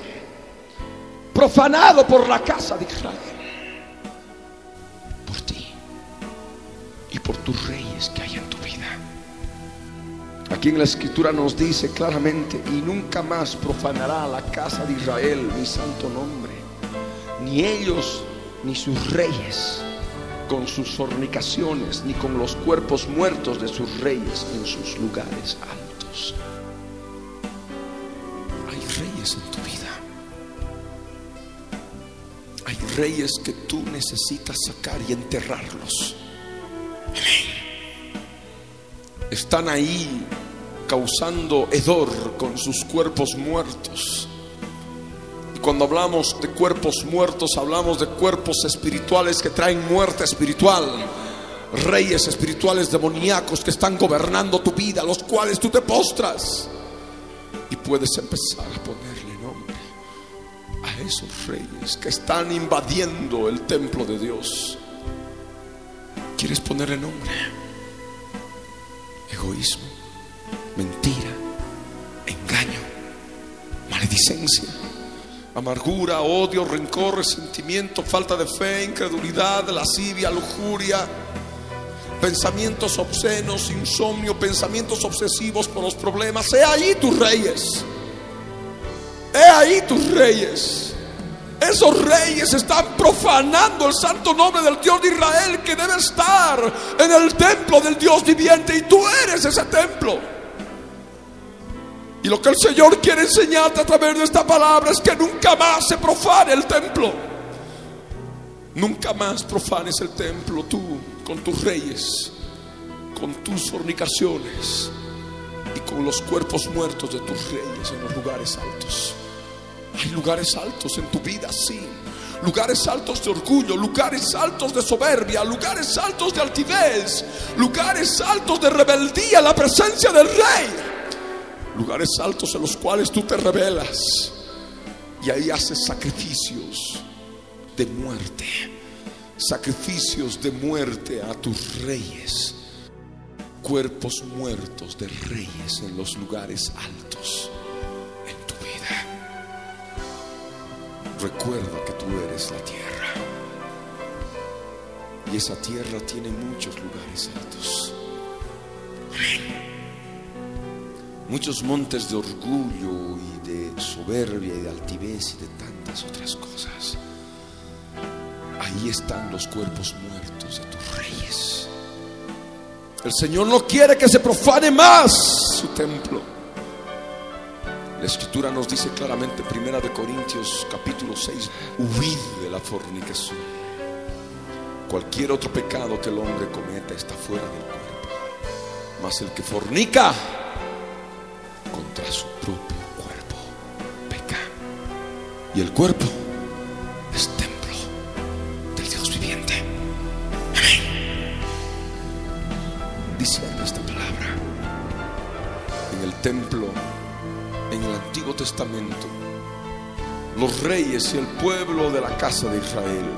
profanado por la casa de Israel. tus reyes que hay en tu. Aquí en la escritura nos dice claramente, y nunca más profanará la casa de Israel mi santo nombre, ni ellos ni sus reyes con sus fornicaciones, ni con los cuerpos muertos de sus reyes en sus lugares altos. Hay reyes en tu vida. Hay reyes que tú necesitas sacar y enterrarlos. Están ahí causando hedor con sus cuerpos muertos. Y cuando hablamos de cuerpos muertos, hablamos de cuerpos espirituales que traen muerte espiritual. Reyes espirituales demoníacos que están gobernando tu vida, los cuales tú te postras. Y puedes empezar a ponerle nombre a esos reyes que están invadiendo el templo de Dios. ¿Quieres ponerle nombre? Egoísmo, mentira, engaño, maledicencia, amargura, odio, rencor, resentimiento, falta de fe, incredulidad, lascivia, lujuria, pensamientos obscenos, insomnio, pensamientos obsesivos por los problemas. He ahí tus reyes. He ahí tus reyes. Esos reyes están profanando el santo nombre del Dios de Israel que debe estar en el templo del Dios viviente y tú eres ese templo. Y lo que el Señor quiere enseñarte a través de esta palabra es que nunca más se profane el templo. Nunca más profanes el templo tú con tus reyes, con tus fornicaciones y con los cuerpos muertos de tus reyes en los lugares altos. Hay lugares altos en tu vida, sí. Lugares altos de orgullo, lugares altos de soberbia, lugares altos de altivez, lugares altos de rebeldía la presencia del rey. Lugares altos en los cuales tú te rebelas y ahí haces sacrificios de muerte, sacrificios de muerte a tus reyes, cuerpos muertos de reyes en los lugares altos Recuerda que tú eres la tierra. Y esa tierra tiene muchos lugares altos. Muchos montes de orgullo y de soberbia y de altivez y de tantas otras cosas. Ahí están los cuerpos muertos de tus reyes. El Señor no quiere que se profane más su templo. La escritura nos dice claramente, Primera de Corintios capítulo 6, huid de la fornicación. Cualquier otro pecado que el hombre cometa está fuera del cuerpo. Mas el que fornica contra su propio cuerpo peca. Y el cuerpo es templo del Dios viviente. Amén. Dice esta palabra. En el templo en el Antiguo Testamento, los reyes y el pueblo de la casa de Israel,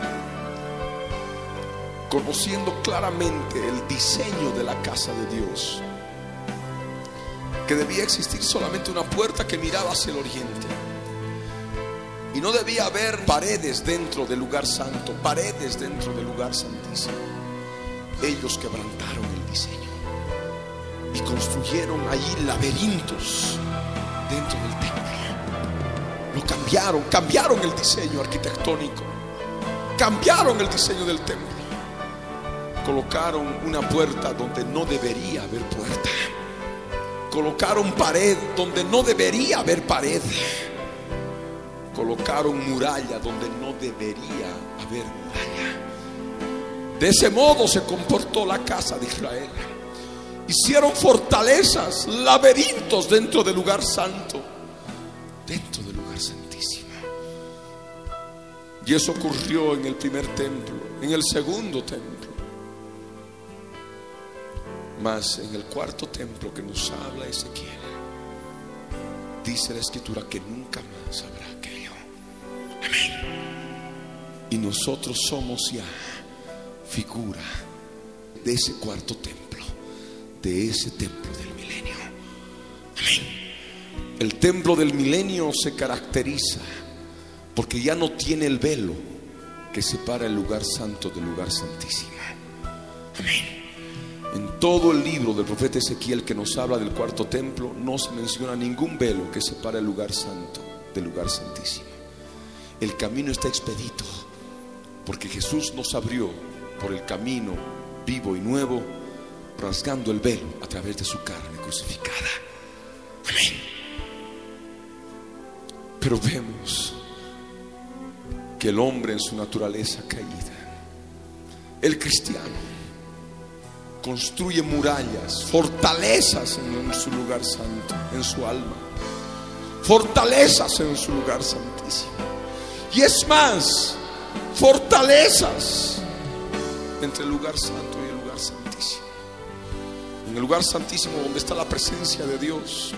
conociendo claramente el diseño de la casa de Dios, que debía existir solamente una puerta que miraba hacia el oriente. Y no debía haber paredes dentro del lugar santo, paredes dentro del lugar santísimo. Ellos quebrantaron el diseño y construyeron allí laberintos dentro del templo. Lo cambiaron, cambiaron el diseño arquitectónico, cambiaron el diseño del templo. Colocaron una puerta donde no debería haber puerta. Colocaron pared donde no debería haber pared. Colocaron muralla donde no debería haber muralla. De ese modo se comportó la casa de Israel. Hicieron fortalezas, laberintos dentro del lugar santo, dentro del lugar santísimo. Y eso ocurrió en el primer templo, en el segundo templo. Mas en el cuarto templo que nos habla Ezequiel, dice la escritura que nunca más habrá aquello. Amén. Y nosotros somos ya figura de ese cuarto templo, de ese templo del milenio. Amén. El templo del milenio se caracteriza porque ya no tiene el velo que separa el lugar santo del lugar santísimo. Amén. En todo el libro del profeta Ezequiel que nos habla del cuarto templo, no se menciona ningún velo que separe el lugar santo del lugar santísimo. El camino está expedito, porque Jesús nos abrió por el camino vivo y nuevo, rasgando el velo a través de su carne crucificada. Amén. Pero vemos que el hombre en su naturaleza caída, el cristiano, construye murallas, fortalezas en, su lugar santo, en su alma, fortalezas en su lugar santísimo. Y es más, fortalezas entre el lugar santo el lugar santísimo donde está la presencia de Dios,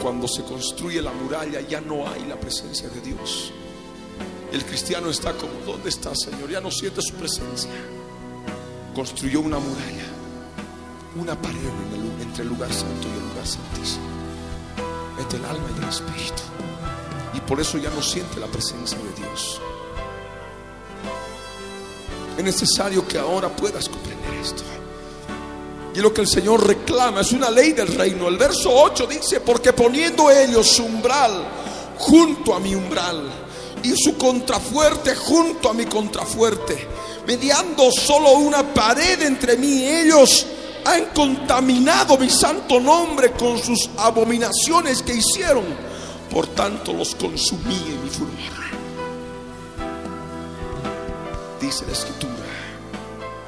cuando se construye la muralla ya no hay la presencia de Dios. El cristiano está como, ¿dónde está Señor? Ya no siente su presencia construyó una muralla, una pared entre el lugar santo y el lugar santísimo, entre el alma y el espíritu. Y por eso ya no siente la presencia de Dios. Es necesario que ahora puedas comprender esto. Y lo que el Señor reclama es una ley del reino. El verso 8 dice, porque poniendo ellos su umbral junto a mi umbral y su contrafuerte junto a mi contrafuerte, mediando solo una pared entre mí y ellos, han contaminado mi santo nombre con sus abominaciones que hicieron. Por tanto los consumí en mi furor. Dice la escritura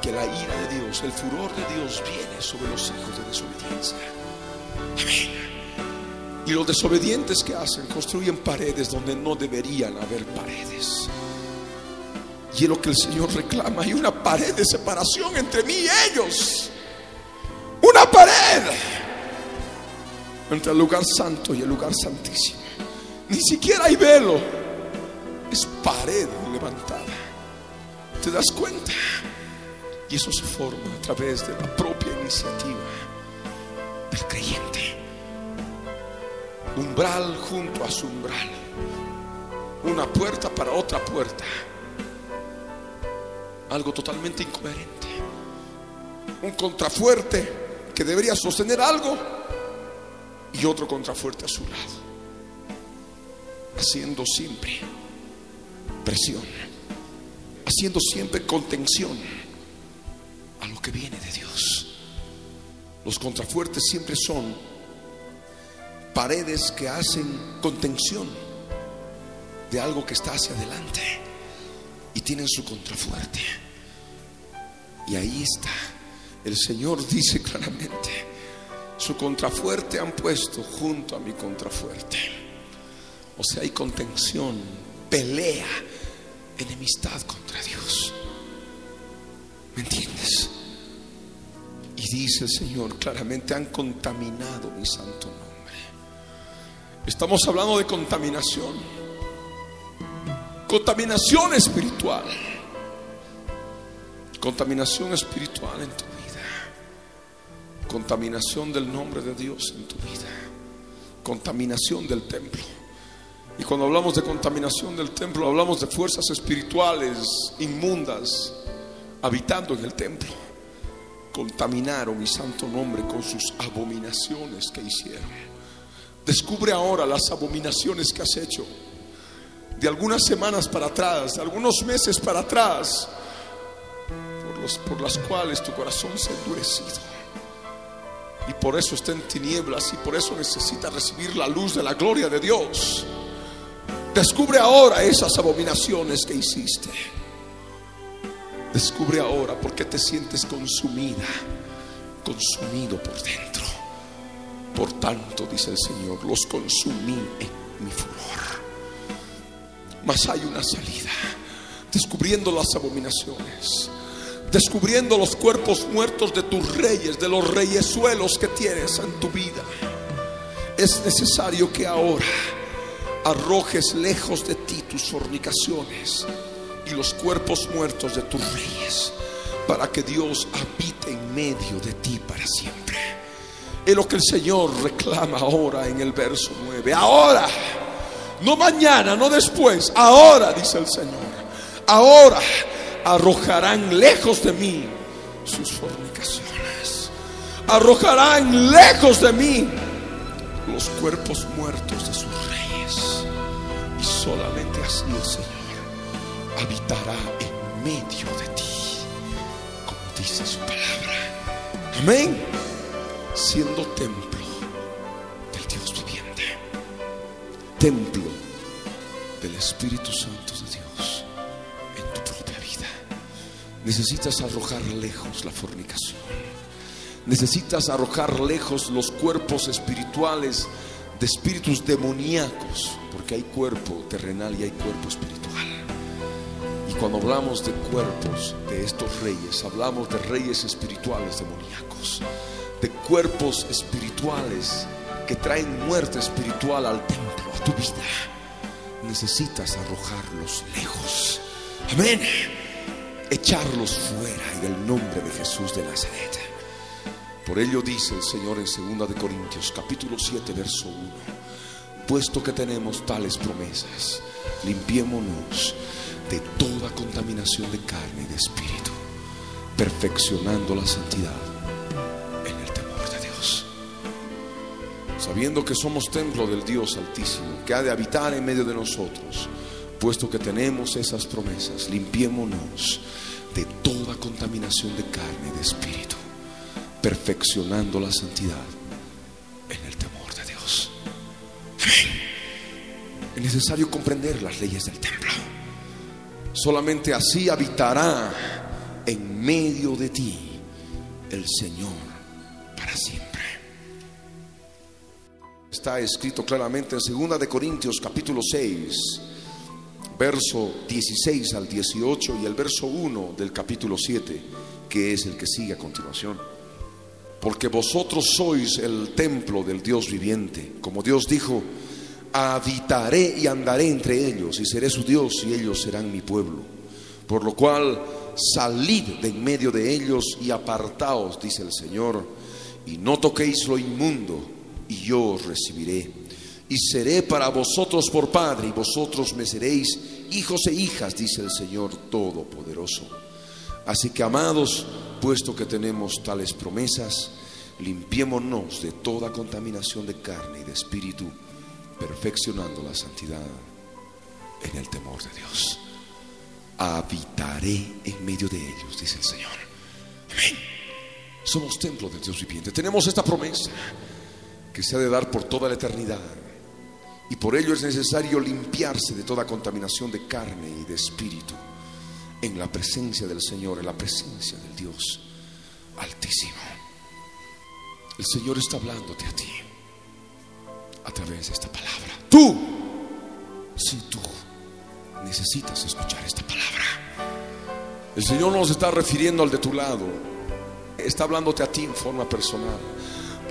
que la ira de Dios, el furor de Dios viene sobre los hijos de desobediencia. Amén. Y los desobedientes que hacen construyen paredes donde no deberían haber paredes. Y es lo que el Señor reclama. Hay una pared de separación entre mí y ellos. Una pared entre el lugar santo y el lugar santísimo. Ni siquiera hay velo. Es pared levantada. ¿Te das cuenta? Y eso se forma a través de la propia iniciativa del creyente. Umbral junto a su umbral. Una puerta para otra puerta algo totalmente incoherente. Un contrafuerte que debería sostener algo y otro contrafuerte a su lado. Haciendo siempre presión, haciendo siempre contención a lo que viene de Dios. Los contrafuertes siempre son paredes que hacen contención de algo que está hacia adelante y tienen su contrafuerte. Y ahí está. El Señor dice claramente, su contrafuerte han puesto junto a mi contrafuerte. O sea, hay contención, pelea, enemistad contra Dios. ¿Me entiendes? Y dice el Señor claramente, han contaminado mi santo nombre. Estamos hablando de contaminación. Contaminación espiritual. Contaminación espiritual en tu vida. Contaminación del nombre de Dios en tu vida. Contaminación del templo. Y cuando hablamos de contaminación del templo, hablamos de fuerzas espirituales inmundas habitando en el templo. Contaminaron mi santo nombre con sus abominaciones que hicieron. Descubre ahora las abominaciones que has hecho de algunas semanas para atrás, de algunos meses para atrás, por, los, por las cuales tu corazón se ha endurecido. Y por eso está en tinieblas y por eso necesita recibir la luz de la gloria de Dios. Descubre ahora esas abominaciones que hiciste. Descubre ahora por qué te sientes consumida, consumido por dentro. Por tanto, dice el Señor, los consumí en mi furor. Mas hay una salida. Descubriendo las abominaciones. Descubriendo los cuerpos muertos de tus reyes, de los reyesuelos que tienes en tu vida. Es necesario que ahora arrojes lejos de ti tus fornicaciones y los cuerpos muertos de tus reyes para que Dios habite en medio de ti para siempre. Es lo que el Señor reclama ahora en el verso 9. Ahora no mañana, no después. Ahora, dice el Señor. Ahora arrojarán lejos de mí sus fornicaciones. Arrojarán lejos de mí los cuerpos muertos de sus reyes. Y solamente así el Señor habitará en medio de ti, como dice su palabra. Amén. Siendo templo del Dios viviente. Templo del Espíritu Santo de Dios en tu propia vida. Necesitas arrojar lejos la fornicación. Necesitas arrojar lejos los cuerpos espirituales de espíritus demoníacos, porque hay cuerpo terrenal y hay cuerpo espiritual. Cuando hablamos de cuerpos de estos reyes, hablamos de reyes espirituales demoníacos, de cuerpos espirituales que traen muerte espiritual al templo, a tu vida. Necesitas arrojarlos lejos. Amén. Echarlos fuera en el nombre de Jesús de Nazaret. Por ello dice el Señor en 2 de Corintios capítulo 7 verso 1, puesto que tenemos tales promesas, limpiémonos de toda contaminación de carne y de espíritu, perfeccionando la santidad en el temor de Dios. Sabiendo que somos templo del Dios Altísimo, que ha de habitar en medio de nosotros, puesto que tenemos esas promesas, limpiémonos de toda contaminación de carne y de espíritu perfeccionando la santidad en el temor de Dios. Es necesario comprender las leyes del templo. Solamente así habitará en medio de ti el Señor para siempre. Está escrito claramente en 2 de Corintios capítulo 6, verso 16 al 18 y el verso 1 del capítulo 7, que es el que sigue a continuación porque vosotros sois el templo del Dios viviente. Como Dios dijo, habitaré y andaré entre ellos y seré su Dios y ellos serán mi pueblo. Por lo cual, salid de en medio de ellos y apartaos, dice el Señor, y no toquéis lo inmundo, y yo os recibiré. Y seré para vosotros por Padre, y vosotros me seréis hijos e hijas, dice el Señor Todopoderoso. Así que, amados, puesto que tenemos tales promesas, limpiémonos de toda contaminación de carne y de espíritu, perfeccionando la santidad en el temor de Dios. Habitaré en medio de ellos, dice el Señor. Amén. Somos templo del Dios viviente. Tenemos esta promesa que se ha de dar por toda la eternidad. Y por ello es necesario limpiarse de toda contaminación de carne y de espíritu en la presencia del Señor, en la presencia del Dios Altísimo. El Señor está hablándote a ti de esta palabra. Tú, si tú necesitas escuchar esta palabra. El Señor no se está refiriendo al de tu lado, está hablándote a ti en forma personal.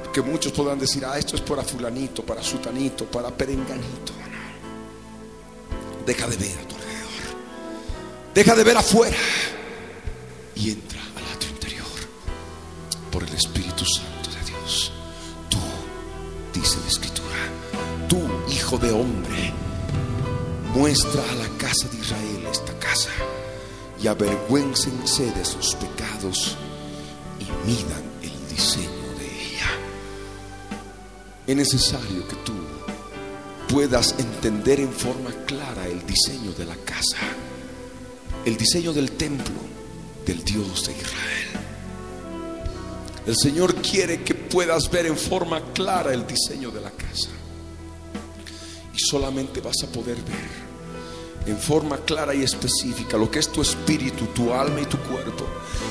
Porque muchos podrán decir, ah, esto es para fulanito, para sutanito, para perenganito. Deja de ver a tu Deja de ver afuera y entra al atrio interior por el Espíritu Santo de hombre, muestra a la casa de Israel esta casa y avergüéncense de sus pecados y midan el diseño de ella. Es necesario que tú puedas entender en forma clara el diseño de la casa el diseño del templo del Dios de Israel. El Señor quiere que puedas ver en forma clara el diseño de la casa. Solamente vas a poder ver en forma clara y específica lo que es tu espíritu, tu alma y tu cuerpo.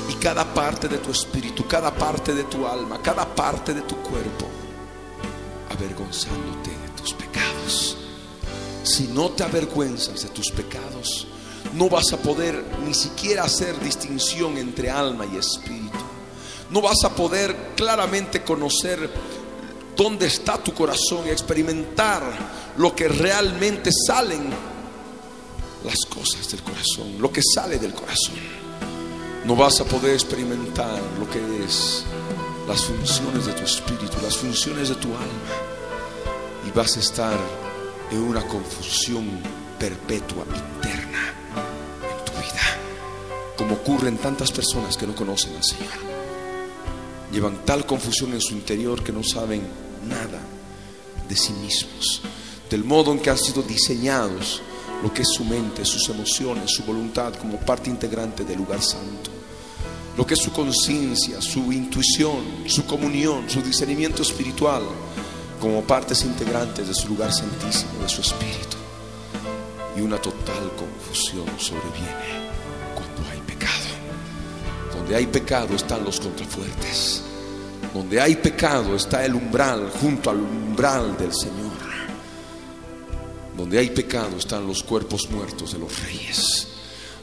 Y cada parte de tu espíritu, cada parte de tu alma, cada parte de tu cuerpo, avergonzándote de tus pecados. Si no te avergüenzas de tus pecados, no vas a poder ni siquiera hacer distinción entre alma y espíritu. No vas a poder claramente conocer dónde está tu corazón y experimentar lo que realmente salen las cosas del corazón, lo que sale del corazón. No vas a poder experimentar lo que es las funciones de tu espíritu, las funciones de tu alma. Y vas a estar en una confusión perpetua, eterna. como ocurre en tantas personas que no conocen al Señor. Llevan tal confusión en su interior que no saben nada de sí mismos, del modo en que han sido diseñados, lo que es su mente, sus emociones, su voluntad como parte integrante del lugar santo, lo que es su conciencia, su intuición, su comunión, su discernimiento espiritual como partes integrantes de su lugar santísimo, de su espíritu. Y una total confusión sobreviene cuando hay pecado. Donde hay pecado están los contrafuertes. Donde hay pecado está el umbral junto al umbral del Señor. Donde hay pecado están los cuerpos muertos de los reyes.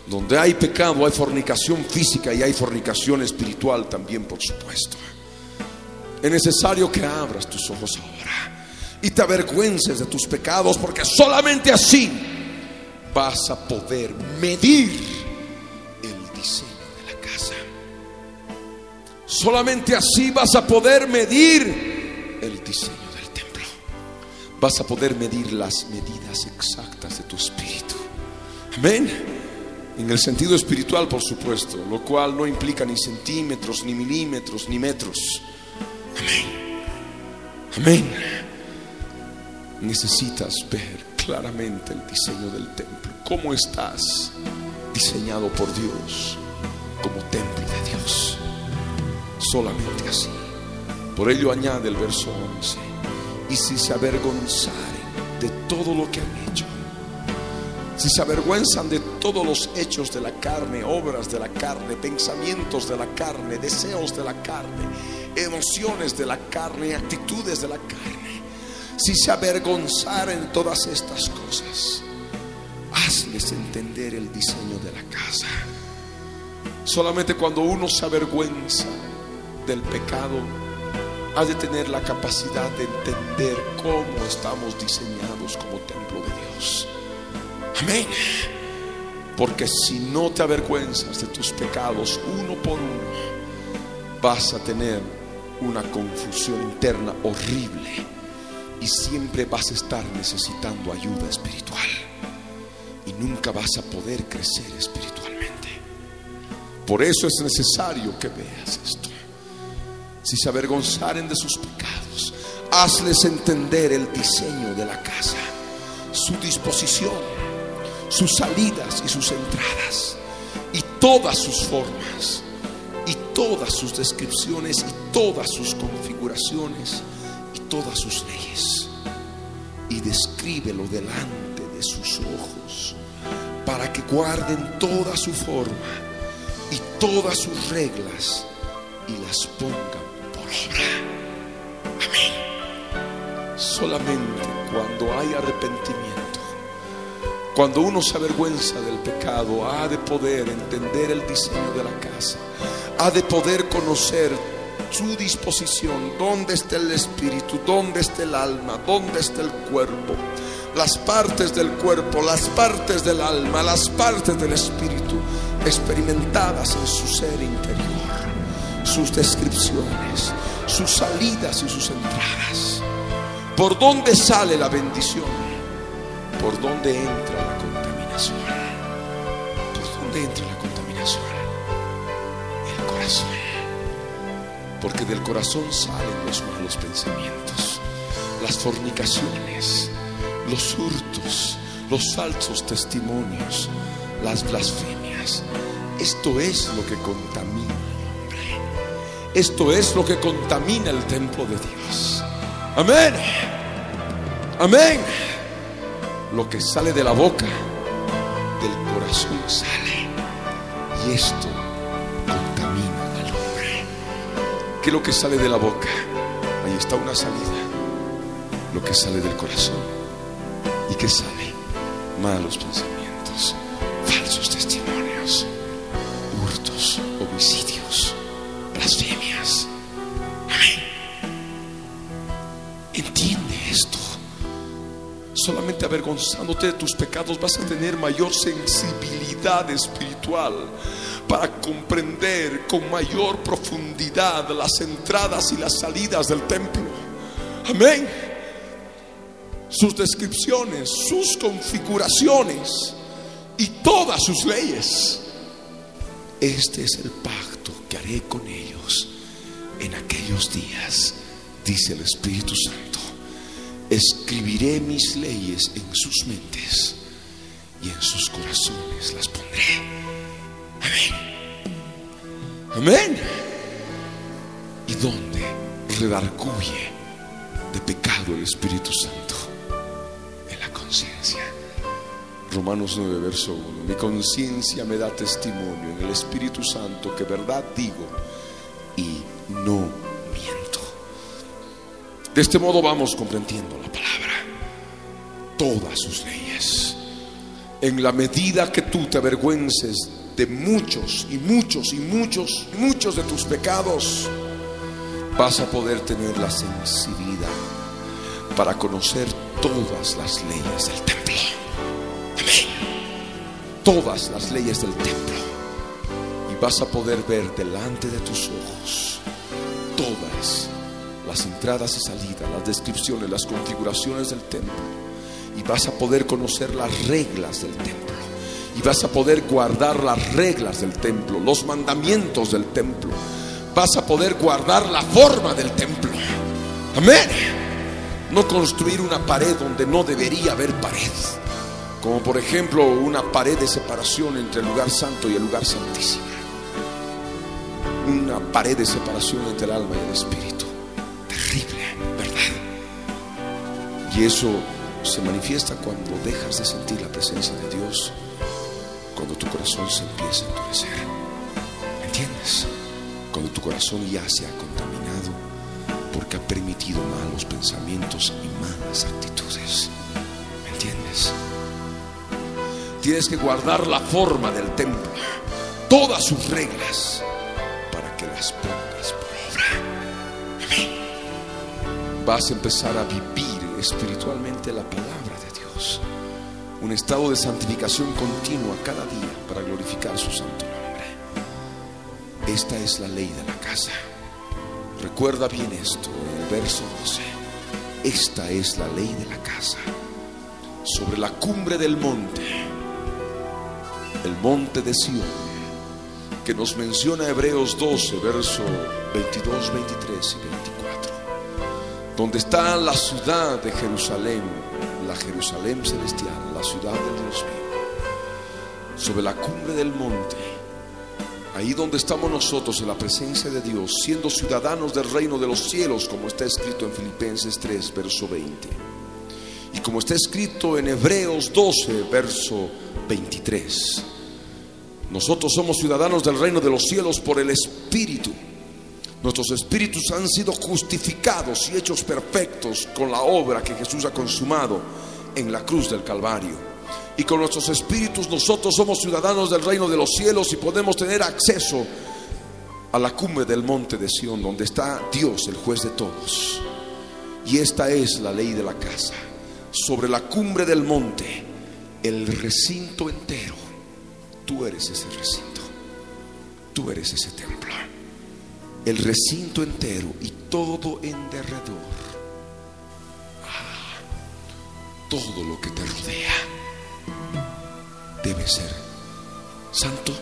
Donde hay pecado hay fornicación física y hay fornicación espiritual también, por supuesto. Es necesario que abras tus ojos ahora y te avergüences de tus pecados, porque solamente así vas a poder medir Solamente así vas a poder medir el diseño del templo. Vas a poder medir las medidas exactas de tu espíritu. Amén. En el sentido espiritual, por supuesto, lo cual no implica ni centímetros, ni milímetros, ni metros. Amén. Amén. Necesitas ver claramente el diseño del templo. ¿Cómo estás diseñado por Dios como templo de Dios? Solamente así. Por ello añade el verso 11. Y si se avergonzaren de todo lo que han hecho, si se avergüenzan de todos los hechos de la carne, obras de la carne, pensamientos de la carne, deseos de la carne, emociones de la carne, actitudes de la carne, si se avergonzaren todas estas cosas, hazles entender el diseño de la casa. Solamente cuando uno se avergüenza del pecado, ha de tener la capacidad de entender cómo estamos diseñados como templo de Dios. Amén. Porque si no te avergüenzas de tus pecados uno por uno, vas a tener una confusión interna horrible y siempre vas a estar necesitando ayuda espiritual y nunca vas a poder crecer espiritualmente. Por eso es necesario que veas esto. Si se avergonzaren de sus pecados, hazles entender el diseño de la casa, su disposición, sus salidas y sus entradas, y todas sus formas, y todas sus descripciones, y todas sus configuraciones, y todas sus leyes. Y descríbelo delante de sus ojos, para que guarden toda su forma y todas sus reglas y las pongan Amén. Solamente cuando hay arrepentimiento, cuando uno se avergüenza del pecado, ha de poder entender el diseño de la casa, ha de poder conocer su disposición, dónde está el espíritu, dónde está el alma, dónde está el cuerpo, las partes del cuerpo, las partes del alma, las partes del espíritu, experimentadas en su ser interior, sus descripciones, sus salidas y sus entradas. ¿Por dónde sale la bendición? ¿Por dónde entra la contaminación? ¿Por dónde entra la contaminación? El corazón. Porque del corazón salen los malos pensamientos, las fornicaciones, los hurtos, los falsos testimonios, las blasfemias. Esto es lo que contamina. Esto es lo que contamina el templo de Dios. Amén. Amén. Lo que sale de la boca, del corazón sale. Y esto contamina al hombre. ¿Qué es lo que sale de la boca? Ahí está una salida. Lo que sale del corazón. ¿Y qué sale? Malos pensamientos, falsos testimonios, hurtos, homicidios, blasfemias. Amén. Entiende esto. Solamente avergonzándote de tus pecados vas a tener mayor sensibilidad espiritual para comprender con mayor profundidad las entradas y las salidas del templo. Amén. Sus descripciones, sus configuraciones y todas sus leyes. este es el pacto con ellos en aquellos días, dice el Espíritu Santo. Escribiré mis leyes en sus mentes y en sus corazones las pondré. Amén. Amén. ¿Y dónde redarguye de pecado el Espíritu Santo? En la conciencia. Romanos 9, verso 1. Mi conciencia me da testimonio en el Espíritu Santo que verdad digo y no miento. De este modo vamos comprendiendo la palabra, todas sus leyes. En la medida que tú te avergüences de muchos y muchos y muchos muchos de tus pecados, vas a poder tener la sensibilidad para conocer todas las leyes del templo. Amén. Todas las leyes del templo. Y vas a poder ver delante de tus ojos todas las entradas y salidas, las descripciones, las configuraciones del templo. Y vas a poder conocer las reglas del templo. Y vas a poder guardar las reglas del templo, los mandamientos del templo. Vas a poder guardar la forma del templo. Amén. No construir una pared donde no debería haber pared. Como por ejemplo una pared de separación entre el lugar santo y el lugar santísimo. Una pared de separación entre el alma y el espíritu. Terrible, ¿verdad? Y eso se manifiesta cuando dejas de sentir la presencia de Dios, cuando tu corazón se empieza a endurecer. ¿Me entiendes? Cuando tu corazón ya se ha contaminado porque ha permitido malos pensamientos y malas actitudes. ¿Me entiendes? Tienes que guardar la forma del templo, todas sus reglas, para que las pongas por obra. Vas a empezar a vivir espiritualmente la palabra de Dios. Un estado de santificación continua cada día para glorificar su santo nombre. Esta es la ley de la casa. Recuerda bien esto, en el verso 12. Esta es la ley de la casa. Sobre la cumbre del monte, el monte de Sion, que nos menciona Hebreos 12, verso 22, 23 y 24, donde está la ciudad de Jerusalén, la Jerusalén celestial, la ciudad de Dios vivo, sobre la cumbre del monte, ahí donde estamos nosotros en la presencia de Dios, siendo ciudadanos del reino de los cielos, como está escrito en Filipenses 3, verso 20. Y como está escrito en Hebreos 12, verso 23. Nosotros somos ciudadanos del reino de los cielos por el Espíritu. Nuestros espíritus han sido justificados y hechos perfectos con la obra que Jesús ha consumado en la cruz del Calvario. Y con nuestros espíritus nosotros somos ciudadanos del reino de los cielos y podemos tener acceso a la cumbre del monte de Sión, donde está Dios, el juez de todos. Y esta es la ley de la casa. Sobre la cumbre del monte, el recinto entero. Tú eres ese recinto. Tú eres ese templo. El recinto entero y todo en derredor. Ah, todo lo que te rodea debe ser santo.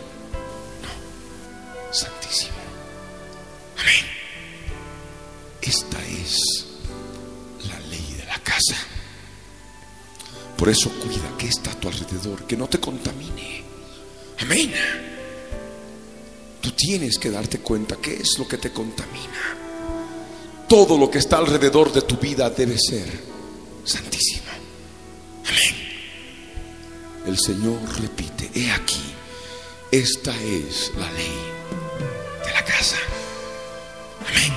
No, santísimo. Amén. Esta es la ley de la casa. Por eso cuida que está a tu alrededor, que no te contamine. Amén. Tú tienes que darte cuenta qué es lo que te contamina. Todo lo que está alrededor de tu vida debe ser santísimo. Amén. El Señor repite, he aquí, esta es la ley de la casa. Amén.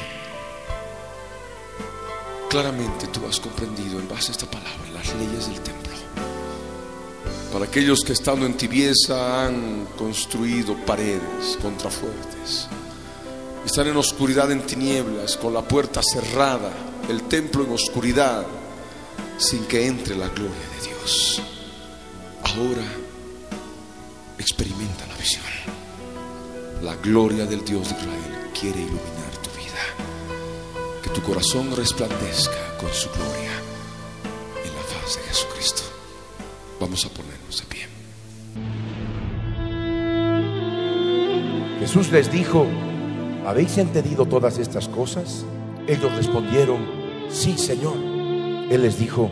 Claramente tú has comprendido en base a esta palabra las leyes del templo. Para aquellos que estando en tibieza han construido paredes contrafuertes, están en oscuridad, en tinieblas, con la puerta cerrada, el templo en oscuridad, sin que entre la gloria de Dios. Ahora experimenta la visión. La gloria del Dios de Israel quiere iluminar tu vida. Que tu corazón resplandezca con su gloria en la faz de Jesucristo. Vamos a Jesús les dijo, ¿habéis entendido todas estas cosas? Ellos respondieron, sí, Señor. Él les dijo,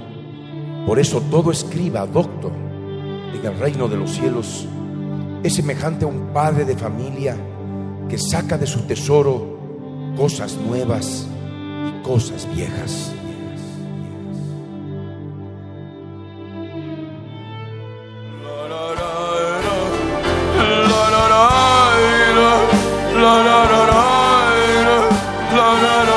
por eso todo escriba, doctor, en el reino de los cielos es semejante a un padre de familia que saca de su tesoro cosas nuevas y cosas viejas. no, no.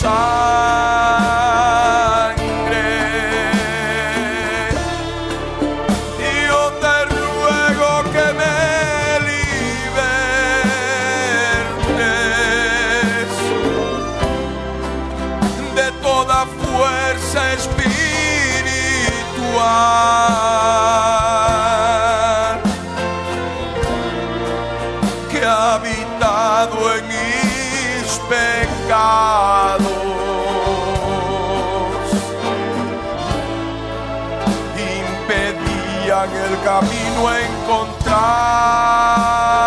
side. Tchau!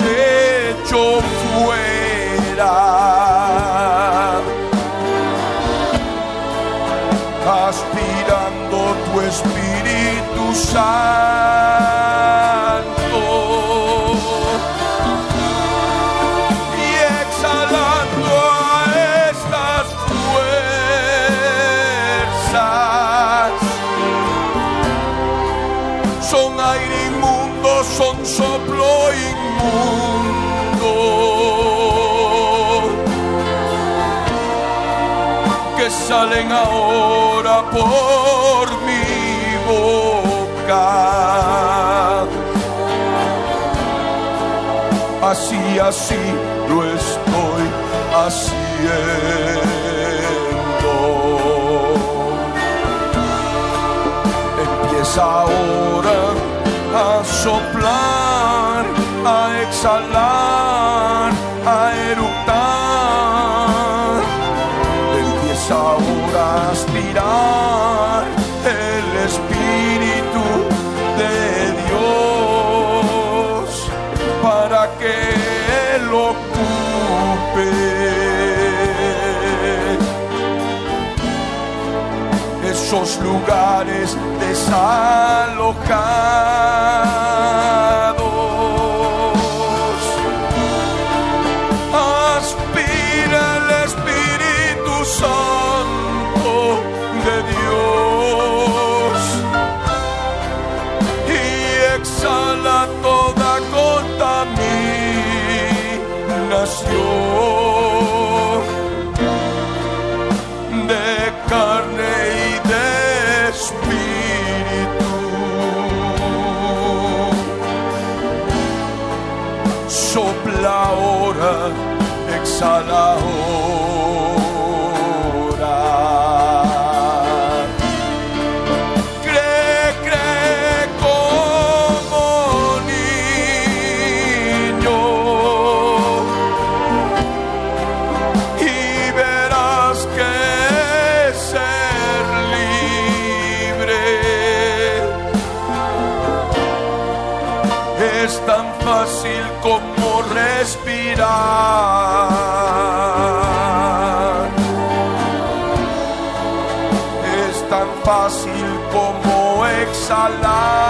hecho fuera. Aspirando tu Espíritu Santo. salen ahora por mi boca. Así, así lo estoy haciendo. Empieza ahora a soplar, a exhalar muchos lugares desalojados. Exhala ahora. Cree, cree como niño y verás que ser libre es tan fácil como respirar. Fácil como exhalar.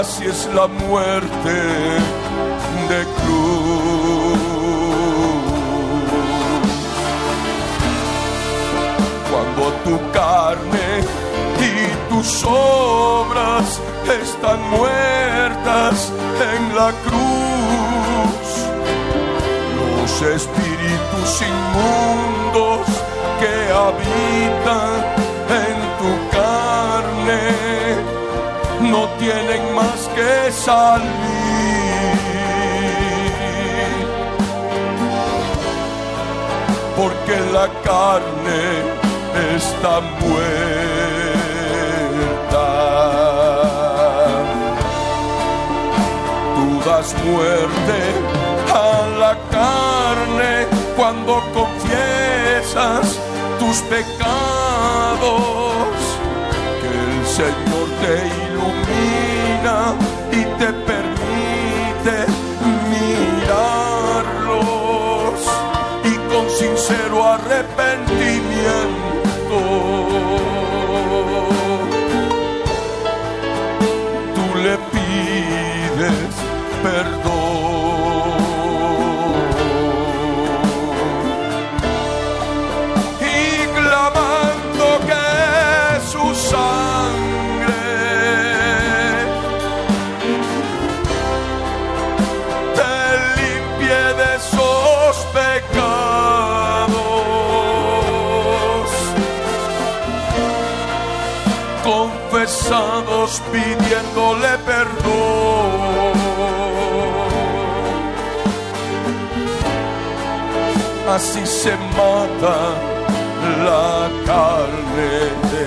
Así es la muerte de cruz. Cuando tu carne y tus obras están muertas en la cruz, los espíritus inmundos que habitan tienen más que salir. porque la carne está muerta. Tú das muerte a la carne cuando confiesas tus pecados. Que el Señor te ilumina y te pidiéndole perdón. Así se mata la carne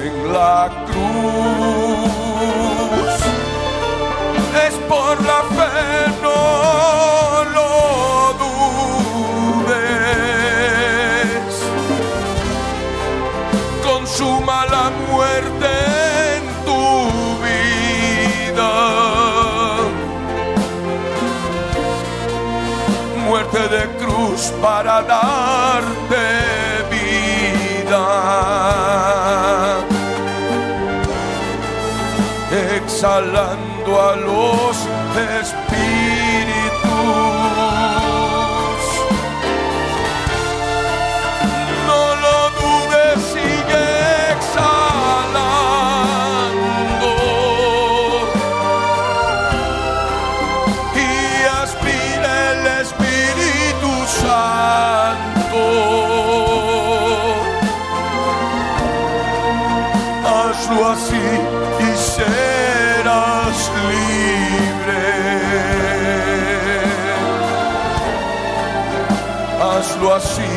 en la cruz es por la De cruz para darte vida exhalando a los. assim.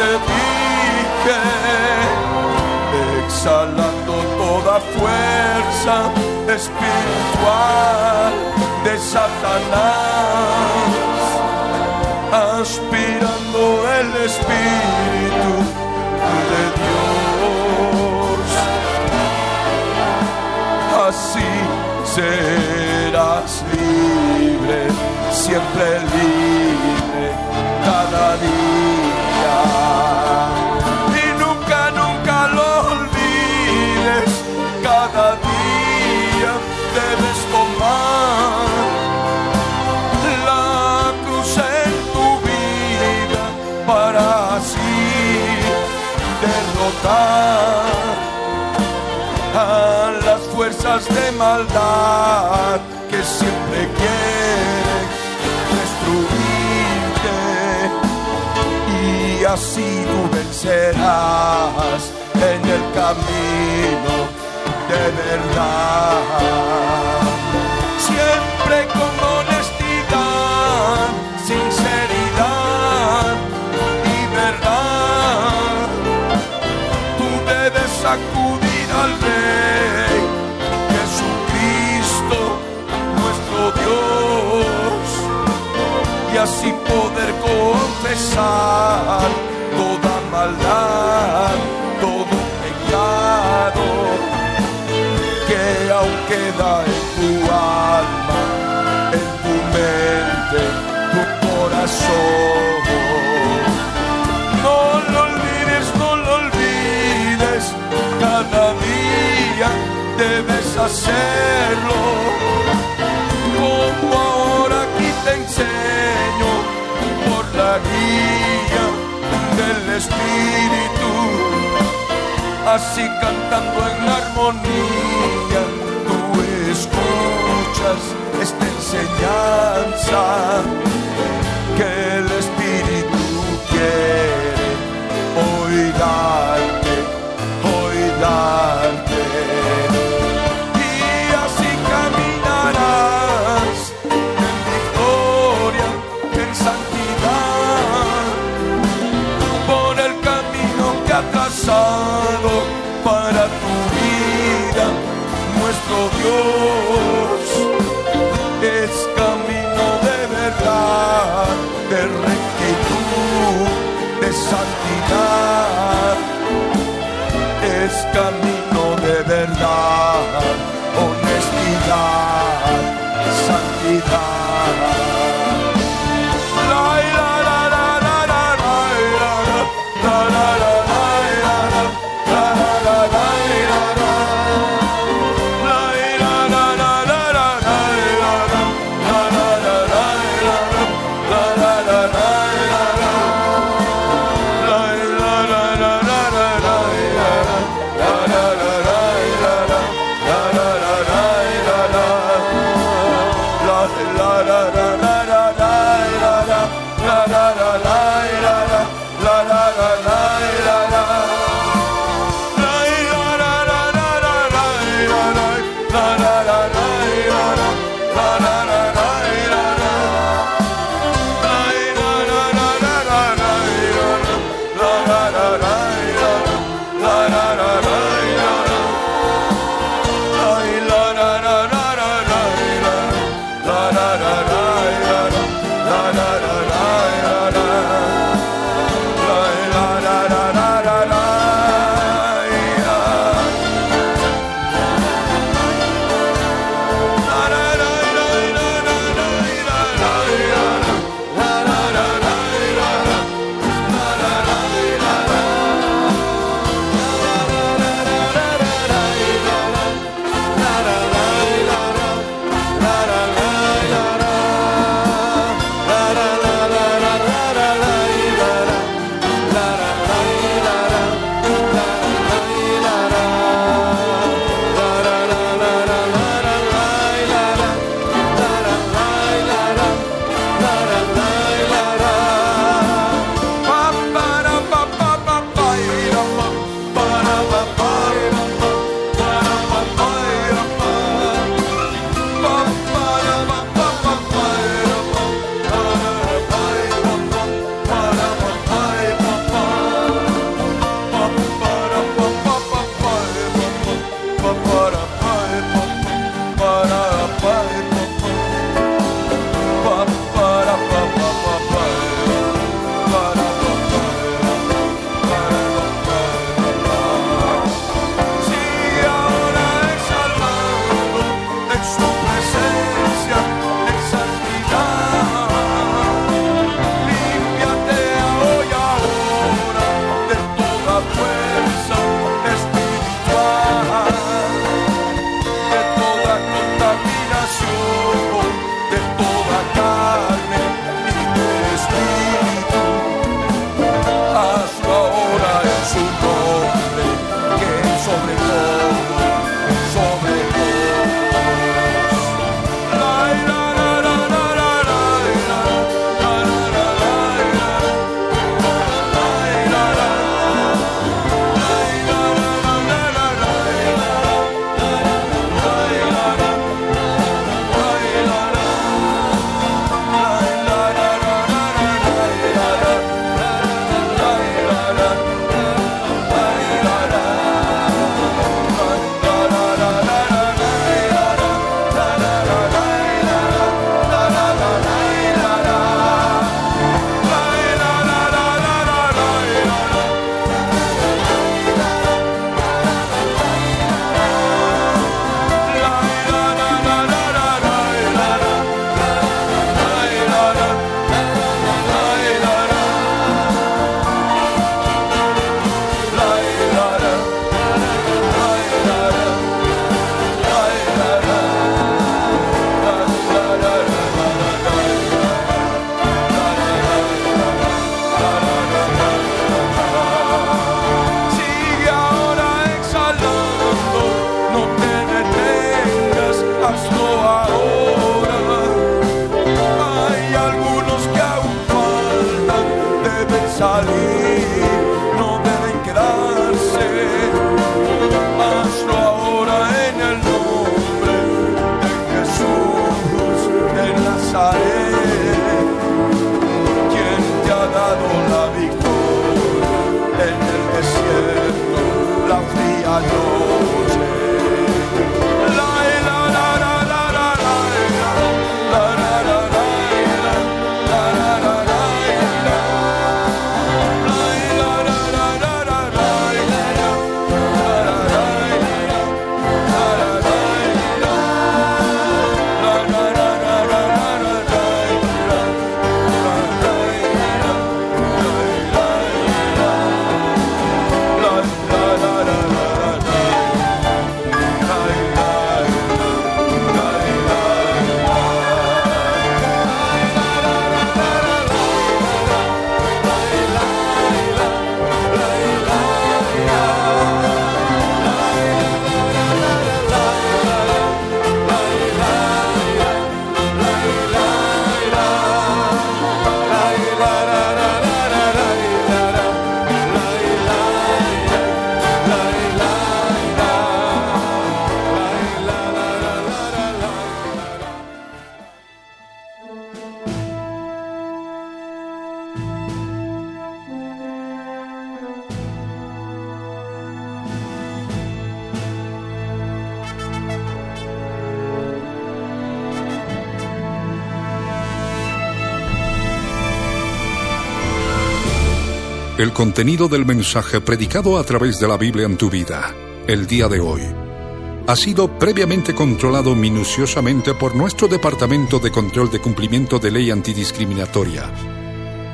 Te dije, exhalando toda fuerza espiritual de Satanás, aspirando el espíritu de Dios así serás libre, siempre libre, cada día y nunca, nunca lo olvides. Cada día debes tomar la cruz en tu vida para así derrotar a las fuerzas de maldad que siempre quieren. Y así tú vencerás en el camino de verdad. Siempre con honestidad, sinceridad y verdad tú debes acudir al Rey Jesucristo, nuestro Dios, así poder confesar toda maldad, todo pecado que aún queda en tu alma, en tu mente, tu corazón. No lo olvides, no lo olvides, cada día debes hacerlo. Como ahora aquí te la guía del Espíritu, así cantando en armonía, tú escuchas esta enseñanza que el Espíritu quiere. Hoy El contenido del mensaje predicado a través de la Biblia en tu vida, el día de hoy, ha sido previamente controlado minuciosamente por nuestro Departamento de Control de Cumplimiento de Ley Antidiscriminatoria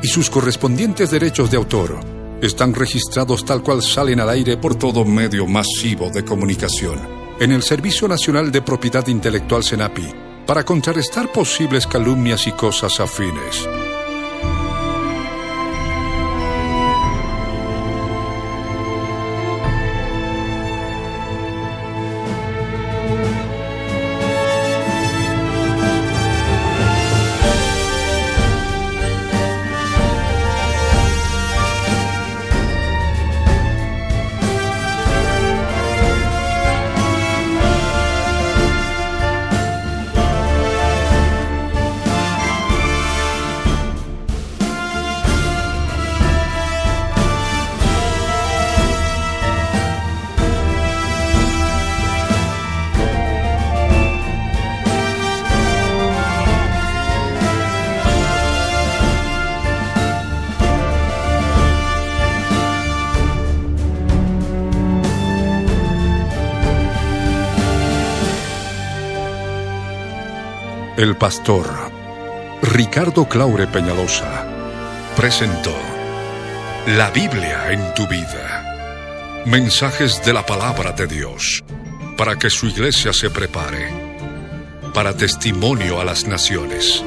y sus correspondientes derechos de autor están registrados tal cual salen al aire por todo medio masivo de comunicación en el Servicio Nacional de Propiedad Intelectual SENAPI para contrarrestar posibles calumnias y cosas afines. El pastor Ricardo Claure Peñalosa presentó La Biblia en tu vida. Mensajes de la palabra de Dios para que su iglesia se prepare para testimonio a las naciones.